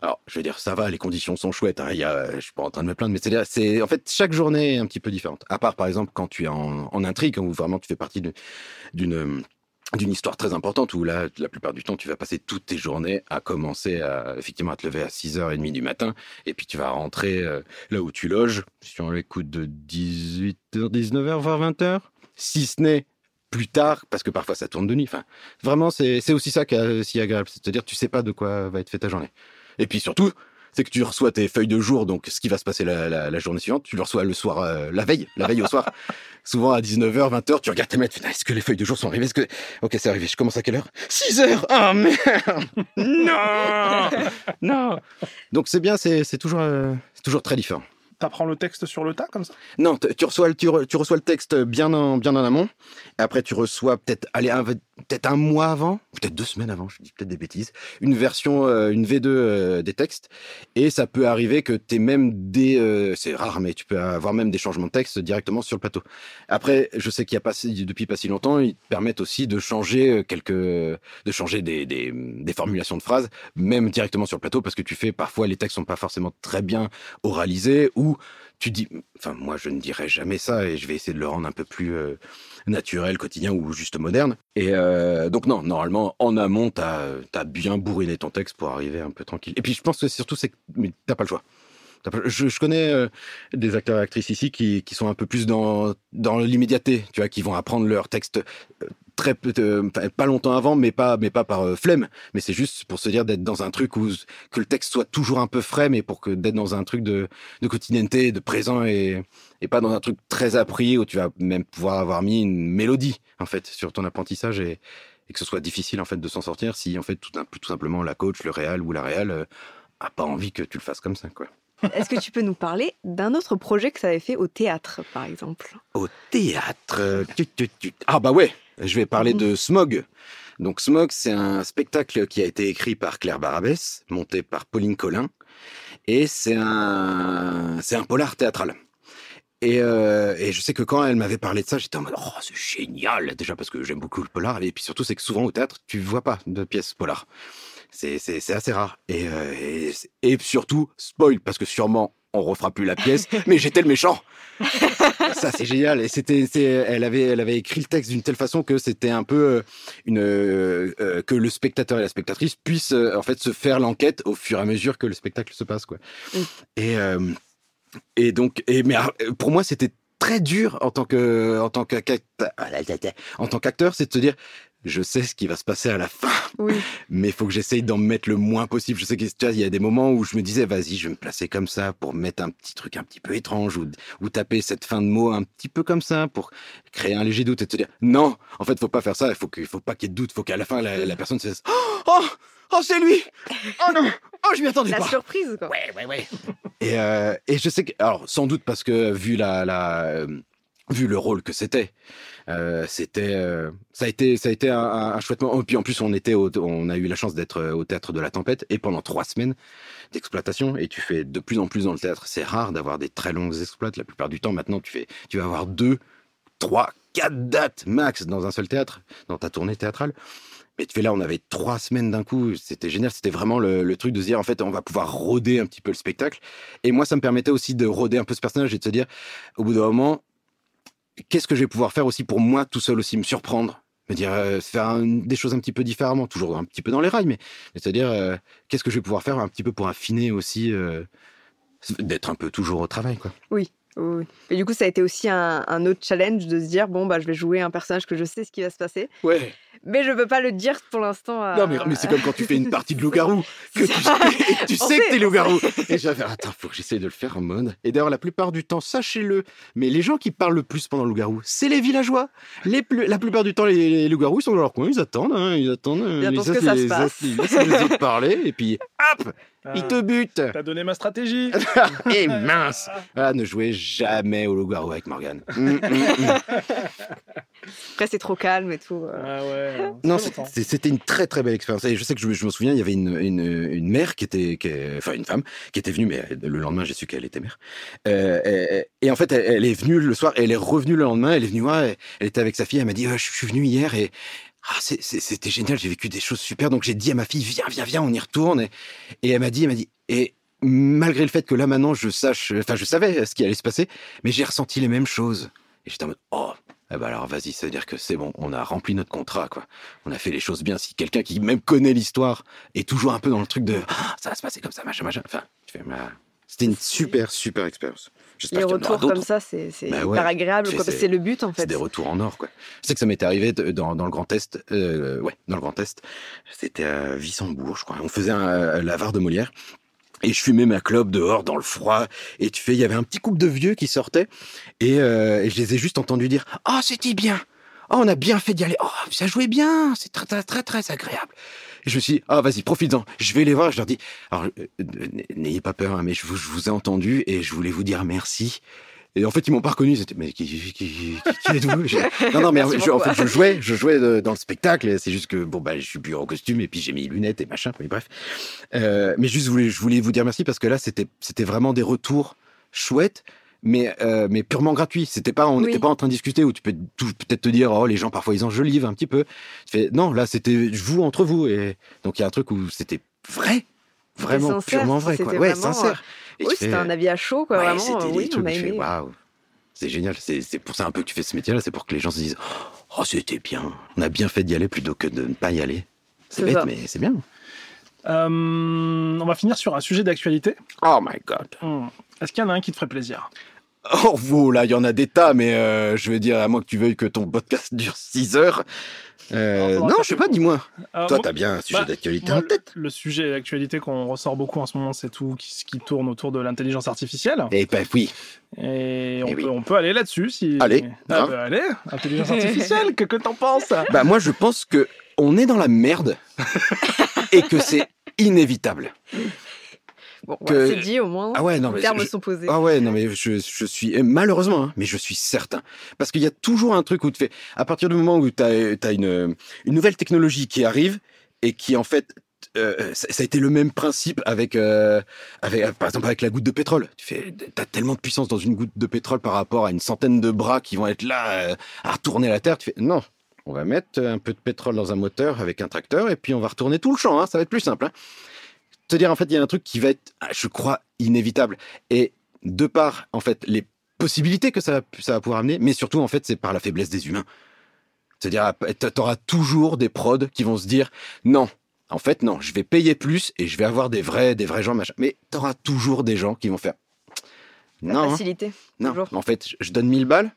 Alors, je veux dire, ça va, les conditions sont chouettes. Hein, y a, je suis pas en train de me plaindre, mais c'est, c'est en fait chaque journée est un petit peu différente. À part, par exemple, quand tu es en, intrigue, où vraiment tu fais partie d'une d'une histoire très importante où là, la plupart du temps, tu vas passer toutes tes journées à commencer à, effectivement, te lever à 6h30 du matin, et puis tu vas rentrer euh, là où tu loges, sur l'écoute de 18h, 19h, voire 20h, si ce n'est plus tard, parce que parfois ça tourne de nuit. Enfin, vraiment, c'est aussi ça qui est si agréable, c'est-à-dire tu sais pas de quoi va être faite ta journée. Et puis surtout, c'est que tu reçois tes feuilles de jour, donc ce qui va se passer la, la- la journée suivante, tu le reçois le soir, euh, la veille, la veille au soir. *laughs* Souvent à 19h, 20h, tu regardes tes mails, est-ce que les feuilles de jour sont arrivées? Est-ce que... Ok, c'est arrivé, je commence à quelle heure? 6h Ah merde *laughs* Non Non Donc c'est bien, c'est toujours, euh, c'est toujours très différent. T'apprends le texte sur le tas comme ça? Non, tu reçois, le- tu, re- tu reçois le texte bien en, bien en amont. Et après, tu reçois peut-être allez, peut-être un mois avant, peut-être deux semaines avant, je dis peut-être des bêtises, une version, euh, une V2 euh, des textes. Et ça peut arriver que tu même des... euh, c'est rare, mais tu peux avoir même des changements de texte directement sur le plateau. Après, je sais qu'il y a pas, depuis pas si longtemps, ils te permettent aussi de changer quelques... de changer des, des, des formulations de phrases, même directement sur le plateau, parce que tu fais... Parfois, les textes sont pas forcément très bien oralisés, ou tu dis, enfin moi je ne dirais jamais ça et je vais essayer de le rendre un peu plus naturel, quotidien ou juste moderne. Et euh, donc non, normalement en amont t'as as bien bourriné ton texte pour arriver un peu tranquille. Et puis je pense que surtout c'est que t'as pas le choix. Je connais euh, des acteurs et actrices ici qui, qui sont un peu plus dans, dans l'immédiateté, tu vois, qui vont apprendre leur texte euh, très peu, euh, pas longtemps avant, mais pas, mais pas par euh, flemme. Mais c'est juste pour se dire d'être dans un truc où que le texte soit toujours un peu frais, mais pour que d'être dans un truc de, de quotidienneté, de présent et, et pas dans un truc très appris où tu vas même pouvoir avoir mis une mélodie en fait sur ton apprentissage et, et que ce soit difficile en fait de s'en sortir si en fait tout, un- tout simplement la coach, le réal ou la réal euh, a pas envie que tu le fasses comme ça quoi. Est-ce que tu peux nous parler d'un autre projet que ça avait fait au théâtre, par exemple? Au théâtre. euh, tu, tu, tu. Ah bah ouais, je vais parler de Smog. Donc Smog, c'est un spectacle qui a été écrit par Claire Barabès, monté par Pauline Collin, et c'est un c'est un polar théâtral. Et, euh, et je sais que quand elle m'avait parlé de ça, j'étais en mode oh c'est génial déjà parce que j'aime beaucoup le polar et puis surtout c'est que souvent au théâtre tu vois pas de pièces polar. C'est c'est c'est assez rare et, euh, et et surtout spoil parce que sûrement on refera plus la pièce, *laughs* mais j'étais le méchant. Ça c'est génial et c'était c'est elle avait elle avait écrit le texte d'une telle façon que c'était un peu euh, une euh, euh, que le spectateur et la spectatrice puissent euh, en fait se faire l'enquête au fur et à mesure que le spectacle se passe quoi. Mm. Et euh, et donc et mais pour moi c'était très dur en tant que en tant qu'acteur en tant qu'acteur c'est de se dire je sais ce qui va se passer à la fin Oui. mais il faut que j'essaye d'en mettre le moins possible. Je sais que tu vois, il y a des moments où je me disais, vas-y, je vais me placer comme ça pour mettre un petit truc un petit peu étrange ou, ou taper cette fin de mot un petit peu comme ça pour créer un léger doute et te dire, non, en fait, faut pas faire ça. Il faut qu'il faut pas qu'il y ait de doute. Il faut qu'à la fin, la, la personne se dise, oh, oh, c'est lui. Oh non, oh, je m'y attendais La pas. surprise, quoi. Ouais, ouais, ouais. et, euh, et je sais que, alors, sans doute parce que vu la, la euh, vu le rôle que c'était, euh, c'était, euh, ça a été, ça a été un, un, chouette moment. Et puis en plus, on était, on a eu la chance d'être euh, au théâtre de la Tempête et pendant trois semaines d'exploitation. Et tu fais de plus en plus dans le théâtre. C'est rare d'avoir des très longues exploites. La plupart du temps, maintenant, tu fais, tu vas avoir deux, trois, quatre dates max dans un seul théâtre, dans ta tournée théâtrale. Mais tu fais là, on avait trois semaines d'un coup. C'était génial. C'était vraiment le, le, truc de se dire, en fait, on va pouvoir roder un petit peu le spectacle. Et moi, ça me permettait aussi de roder un peu ce personnage et de se dire, au bout d'un moment, qu'est-ce que je vais pouvoir faire aussi pour moi tout seul aussi, me surprendre, me dire, euh, faire un, des choses un petit peu différemment, toujours un petit peu dans les rails, mais, mais c'est-à-dire, euh, qu'est-ce que je vais pouvoir faire un petit peu pour affiner aussi, euh, d'être un peu toujours au travail, quoi. Oui. Oui. Et du coup, ça a été aussi un, un, autre challenge de se dire bon, bah, je vais jouer un personnage que je sais ce qui va se passer. Ouais. Mais je peux pas le dire pour l'instant. À... Non, mais, mais c'est comme quand tu fais une partie de loup-garou, que tu, sais que t'es loup-garou. Et je vais faire, attends, faut que j'essaye de le faire en mode. Et d'ailleurs, la plupart du temps, sachez-le, mais les gens qui parlent le plus pendant le loup-garou, c'est les villageois. Les plus, la plupart du temps, les, les loups-garous, ils sont dans leur coin, ils attendent, hein, ils attendent. Ils attendent que ça les, se passe. Ils laissent les autres parler, et puis, hop, Ah, ils te butent. T'as donné ma stratégie. *laughs* et mince. Ah, ne jouez jamais au loup-garou avec Morgane. *laughs* Mm, mm, mm. Après, c'est trop calme et tout. Ah ouais. Non, c'était une très très belle expérience. Et je sais que je, je me souviens, il y avait une, une, une mère qui était, qui, enfin une femme, qui était venue, mais le lendemain, j'ai su qu'elle était mère. Euh, et, et, en fait, elle, elle, est venue le soir, elle est revenue le lendemain, elle est venue voir, elle, elle était avec sa fille, elle m'a dit, oh, je suis venue hier et ah, c'était génial, j'ai vécu des choses super. Donc j'ai dit à ma fille, viens, viens, viens, on y retourne. Et, et elle m'a dit, elle m'a dit, et malgré le fait que là maintenant je sache, enfin je savais ce qui allait se passer, mais j'ai ressenti les mêmes choses. Et j'étais en mode, oh, eh ben alors vas-y, ça veut dire que c'est bon, on a rempli notre contrat, quoi. On a fait les choses bien. Si quelqu'un qui même connaît l'histoire est toujours un peu dans le truc de, ah, ça va se passer comme ça, machin, machin. Enfin, tu fais, bah, c'était une super, super expérience. Les retours comme ça, c'est bah ouais. hyper agréable. C'est le but, en fait. C'est des retours en or, quoi. Je sais que ça m'était arrivé dans, dans, le Grand Est. Euh, ouais, dans le Grand Est. C'était à Wissembourg, je crois. On faisait un, l'avare de Molière. Et je fumais ma clope dehors dans le froid. Et tu fais, il y avait un petit couple de vieux qui sortaient. Et, euh, et je les ai juste entendus dire Oh, c'était bien. Oh, on a bien fait d'y aller. Oh, ça jouait bien. C'est très, très, très, très agréable. Et je me suis dit, ah, vas-y, profites-en. Je vais les voir. Je leur dis, alors, euh, n'ayez pas peur, hein, mais je vous, je vous ai entendu et je voulais vous dire merci. Et en fait, ils m'ont pas reconnu. Ils étaient, mais qui, qui, qui, qui êtes-vous? *laughs* Je- Non, non, mais je- en fait, je jouais, je jouais de- dans le spectacle. C'est juste que, bon, bah, je suis plus en costume et puis j'ai mis lunettes et machin. Mais bref. Euh, mais juste, je voulais, je voulais vous dire merci parce que là, c'était, c'était vraiment des retours chouettes. Mais, euh, mais purement gratuits. C'était pas, on Oui. n'était pas en train de discuter où tu peux peut-être te dire, oh, les gens parfois ils enjolivent un petit peu. Tu fais, non, là, c'était vous entre vous. Et donc, il y a un truc où c'était vrai. Vraiment, sincère, purement vrai, quoi. Ouais, vraiment, sincère. Et Oui, c'était fais, un avis à chaud, quoi. ouais, vraiment, c'était euh, oui, trucs on a aimé. waouh. C'est génial. C'est c'est pour ça un peu que tu fais ce métier-là. C'est pour que les gens se disent, oh, c'était bien. On a bien fait d'y aller plutôt que de ne pas y aller. C'est C'est bête, ça. mais c'est bien. Euh, on va finir sur un sujet d'actualité. Oh my god. Hmm. Est-ce qu'il y en a un qui te ferait plaisir? *laughs* Oh, wow, là, il y en a des tas, mais euh, je veux dire, à moins que tu veuilles que ton podcast *laughs* dure 6 heures. Euh, non, je sais pas, dis-moi. Alors, Toi, t'as bien un sujet bah, d'actualité en tête. Le sujet d'actualité qu'on ressort beaucoup en ce moment, c'est tout ce qui tourne autour de l'intelligence artificielle. Eh ben oui. Et on, Eh oui. peut, on peut aller là-dessus. Si... Allez, Ah, grave. bah, allez, intelligence *laughs* artificielle, que, que t'en penses? Bah, moi, je pense que on est dans la merde et que c'est inévitable. Bon, que- c'est dit au moins. Ah ouais, non, les termes je- sont posés. Ah ouais, non, mais je, je suis, et malheureusement, hein, mais je suis certain. Parce qu'il y a toujours un truc où tu fais, à partir du moment où tu as, une, une nouvelle technologie qui arrive et qui, en fait, euh, ça, ça a été le même principe avec, euh, avec, euh, par exemple, avec la goutte de pétrole. Tu fais, t'as tellement de puissance dans une goutte de pétrole par rapport à une centaine de bras qui vont être là euh, à retourner la terre. Tu fais, non. On va mettre un peu de pétrole dans un moteur avec un tracteur et puis on va retourner tout le champ. hein, ça va être plus simple. Hein. Te dire, en fait, il y a un truc qui va être, ah, je crois, inévitable. Et de par, en fait, les possibilités que ça va, ça va pouvoir amener, mais surtout, en fait, c'est par la faiblesse des humains. C'est-à-dire, t'auras toujours des prods qui vont se dire, non, en fait, non, je vais payer plus et je vais avoir des vrais, des vrais gens, machin. Mais t'auras toujours des gens qui vont faire, La non, hein, facilité. non, en fait, je donne 1000 balles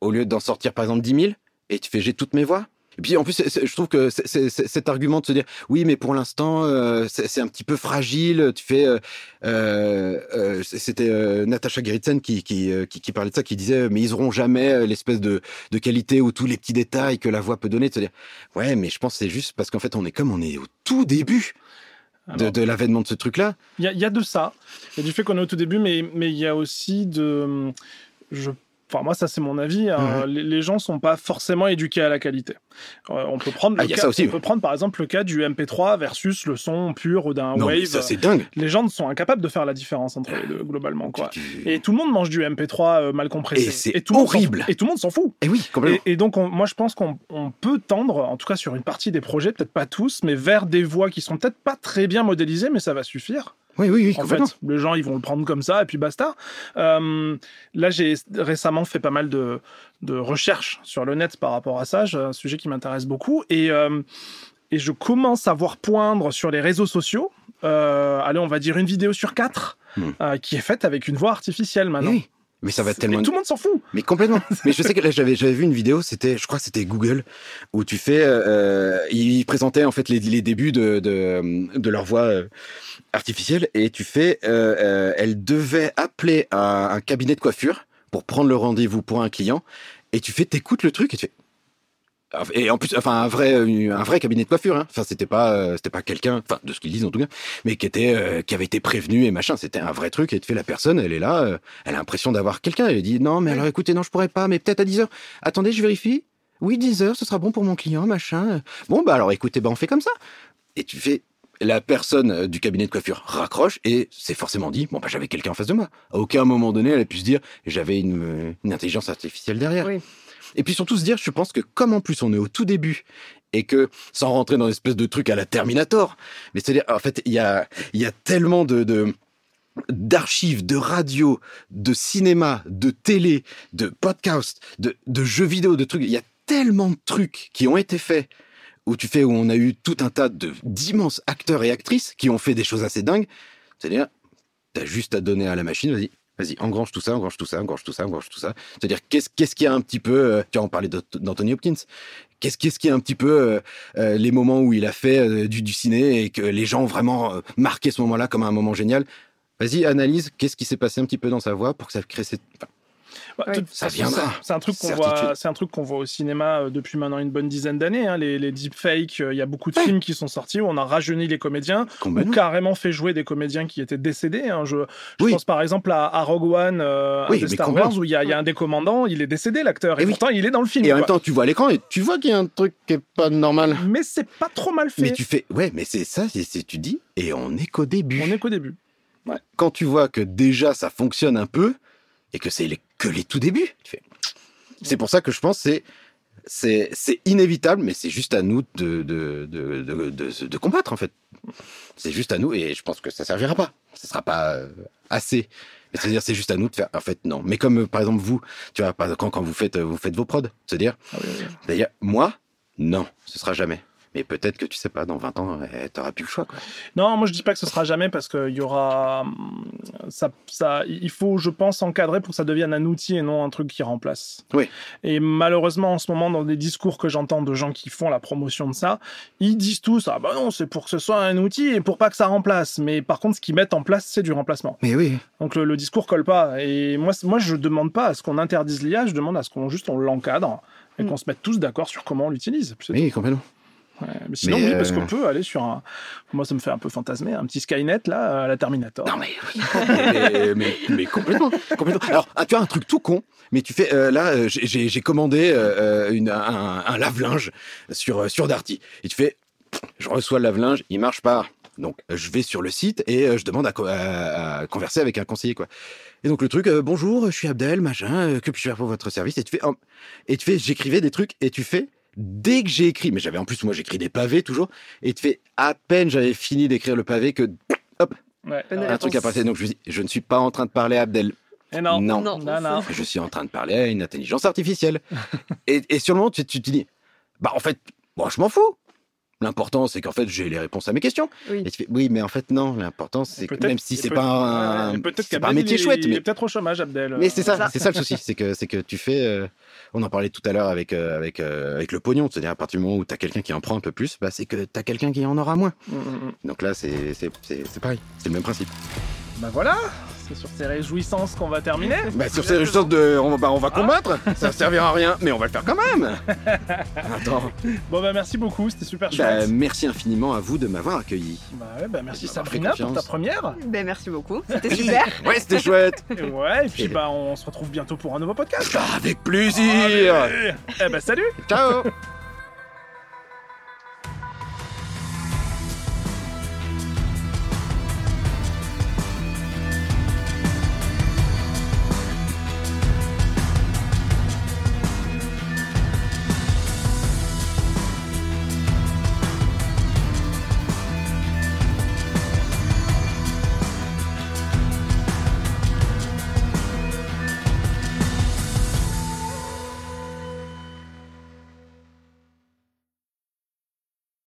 au lieu d'en sortir, par exemple, 10 000 et tu fais, j'ai toutes mes voix. Et puis en plus, je trouve que c'est- cet argument de se dire oui, mais pour l'instant, euh, c'est un petit peu fragile. Tu fais, euh, euh, c'était Natacha Gerritsen qui, qui, qui, qui parlait de ça, qui disait mais ils auront jamais l'espèce de, de qualité ou tous les petits détails que la voix peut donner. De se dire ouais, mais je pense que c'est juste parce qu'en fait on est comme on est au tout début de, Alors, de l'avènement de ce truc-là. Il y, a- il y a de ça. Il y a du fait qu'on est au tout début, mais mais il y a aussi de. Je, enfin, moi, ça, c'est mon avis. hein, les, les gens sont pas forcément éduqués à la qualité. Euh, on peut prendre. Ah, le il y a cas- ça aussi, On ouais. peut prendre par exemple le cas du MP3 versus le son pur d'un Wave. ça c'est dingue. les gens sont incapables de faire la différence entre les deux globalement, quoi. Et tout le monde mange du MP3 euh, mal compressé. Et c'est horrible. Et tout le monde s'en fout. Eh oui, complètement. Et, et donc, on- moi, je pense qu'on on peut tendre, en tout cas sur une partie des projets, peut-être pas tous, mais vers des voix qui sont peut-être pas très bien modélisées, mais ça va suffire. Oui, oui, oui, En fait, les gens, ils vont le prendre comme ça, et puis basta. Euh, là, j'ai récemment fait pas mal de, de recherches sur le net par rapport à ça. C'est un sujet qui m'intéresse beaucoup. Et, euh, et je commence à voir poindre sur les réseaux sociaux, euh, allez, on va dire une vidéo sur quatre, Hmm. euh, qui est faite avec une voix artificielle maintenant. oui. Mais ça va tellement. tout le monde s'en fout. Mais complètement. *laughs* Mais je sais que là, j'avais j'avais vu une vidéo, c'était, je crois que c'était Google, où tu fais, euh, ils présentaient en fait les, les débuts de, de, de leur voix euh, artificielle et tu fais, euh, euh, elle devait appeler un, un cabinet de coiffure pour prendre le rendez-vous pour un client et tu fais, t'écoutes le truc et tu fais. Et en plus, enfin un vrai, un vrai cabinet de coiffure. Hein. Enfin, c'était pas, euh, c'était pas quelqu'un, enfin de ce qu'ils disent en tout cas, mais qui était, euh, qui avait été prévenu et machin. C'était un vrai truc. Et tu fais la personne, elle est là, euh, elle a l'impression d'avoir quelqu'un. Elle dit non, mais alors écoutez, non, je pourrais pas, mais peut-être à 10 heures. Attendez, je vérifie. Oui, 10 heures, ce sera bon pour mon client, machin. Bon, bah alors écoutez, bah on fait comme ça. Et tu fais, la personne euh, du cabinet de coiffure raccroche et c'est forcément dit, bon bah j'avais quelqu'un en face de moi. À aucun moment donné, elle a pu se dire, j'avais une, euh, une intelligence artificielle derrière. Oui. Et puis surtout se dire, je pense que comme en plus on est au tout début et que sans rentrer dans une espèce de truc à la Terminator, mais c'est-à-dire en fait il y a il y a tellement de, d'archives, de radio, de cinéma, de télé, de podcast, de, de jeux vidéo, de trucs. Il y a tellement de trucs qui ont été faits où tu fais où on a eu tout un tas de d'immenses acteurs et actrices qui ont fait des choses assez dingues. C'est-à-dire, t'as juste à donner à la machine, vas-y, vas-y, engrange tout ça, engrange tout ça, engrange tout ça, engrange tout ça. C'est-à-dire, qu'est-ce qu'est-ce qu'il y a un petit peu, euh, tu vois, on parlait d'Ant- d'Anthony Hopkins. Qu'est-ce qu'est-ce qui est un petit peu euh, euh, les moments où il a fait euh, du, du ciné et que les gens ont vraiment marqué ce moment-là comme un moment génial? Vas-y, analyse. Qu'est-ce qui s'est passé un petit peu dans sa voix pour que ça crée cette. Bah, Ça viendra. c'est- un truc qu'on voit, c'est un truc qu'on voit au cinéma euh, depuis maintenant une bonne dizaine d'années. hein, les, les deepfakes, euh, il y a beaucoup de Ouais. films qui sont sortis où on a rajeuni les comédiens ou carrément fait jouer des comédiens qui étaient décédés. hein. Je, je Oui. pense par exemple à, à Rogue One, euh, mais Star. Wars, où il y, a, il y a un des commandants, il est décédé l'acteur, et, Et oui. pourtant il est dans le film. Et en même quoi. temps, tu vois l'écran et tu vois qu'il y a un truc qui est pas normal. Mais c'est pas trop mal fait. Mais tu fais, ouais, mais c'est ça, c'est c'est- tu dis, et on est qu'au début. On est qu'au début. Quand tu vois que déjà ça fonctionne un peu et que c'est les- que les tout débuts. C'est pour ça que je pense que c'est c'est inévitable, mais c'est juste à nous de de, de, de, de- combattre en fait. C'est juste à nous et je pense que ça servira pas. Ce sera pas euh, assez. C'est-à-dire, c'est juste à nous de faire. En fait, non. Mais comme euh, par exemple vous, tu vois, quand, quand vous faites euh, vous faites vos prods, se dire, Ah oui, oui. d'ailleurs, moi, non, ce sera jamais. Mais peut-être que tu sais pas, dans 20 ans, tu t'auras plus le choix. Quoi. Non, moi je dis pas que ce sera jamais parce qu'il y aura. hum, Ça, ça, il faut, je pense, encadrer pour que ça devienne un outil et non un truc qui remplace. Oui. Et malheureusement, en ce moment, dans des discours que j'entends de gens qui font la promotion de ça, ils disent tous Ah bah non, c'est pour que ce soit un outil et pour pas que ça remplace. Mais par contre, ce qu'ils mettent en place, c'est du remplacement. Mais oui. Donc le, le discours colle pas. Et moi, moi, je demande pas à ce qu'on interdise l'IA, je demande à ce qu'on juste on l'encadre et Mm. qu'on se mette tous d'accord sur comment on l'utilise. Oui, complètement. Ouais, mais sinon, Mais, oui, parce euh, qu'on peut aller sur un. Moi, ça me fait un peu fantasmer, un petit Skynet, là, à la Terminator. Non mais, *laughs* mais, mais, mais complètement, complètement. Alors, ah, tu as un truc tout con, mais tu fais euh, là, euh, j'ai- commandé euh, euh, une, un, un lave-linge sur euh, sur Darty. Et tu fais, je reçois le lave-linge, il marche pas. Donc, euh, je vais sur le site et euh, je demande à, co- à- à converser avec un conseiller quoi. Et donc le truc, euh, bonjour, je suis Abdel, machin, euh, que puis-je faire pour votre service? Et tu fais, oh, et tu fais, j'écrivais des trucs et tu fais. Dès que j'ai écrit, mais j'avais en plus moi j'écris des pavés toujours, et tu fais à peine j'avais fini d'écrire le pavé que Ouais. Bonne un réponse. truc passer. Donc je me dis, je ne suis pas en train de parler à Abdel. Et non. Non. Non. Non, non. Je suis en train de parler à une intelligence artificielle. *laughs* et, et sur le moment, tu, tu te dis, bah en fait, moi je m'en fous. L'important, c'est qu'en fait, j'ai les réponses à mes questions. Oui. Et tu fais, oui, mais en fait, non. L'important, c'est que même si c'est pas un, c'est pas un métier il chouette, Il mais est peut-être au chômage, Abdel. mais c'est ça, ça. c'est ça le souci, c'est que c'est que tu fais. euh, on en parlait tout à l'heure avec euh, avec euh, avec le pognon, c'est-à-dire à partir du moment où t'as quelqu'un qui en prend un peu plus, bah c'est que t'as quelqu'un qui en aura moins. Mm, mm, mm. Donc là, c'est c'est c'est c'est pareil, c'est le même principe. Bah voilà, c'est sur ces réjouissances qu'on va terminer. Bah sur ces sortes de, on va bah, on va combattre, ça servira à rien, mais on va le faire quand même. *laughs* Attends. Bon bah merci beaucoup, c'était super Bah, chouette. merci infiniment à vous de m'avoir accueilli. Bah ouais, bah merci Sabrina pour ta première. Ben, merci beaucoup. C'était super. Ouais, c'était *laughs* chouette. Et ouais, et puis Et- bah on se retrouve bientôt pour un nouveau podcast. Avec plaisir. Eh bah salut Ciao. *laughs*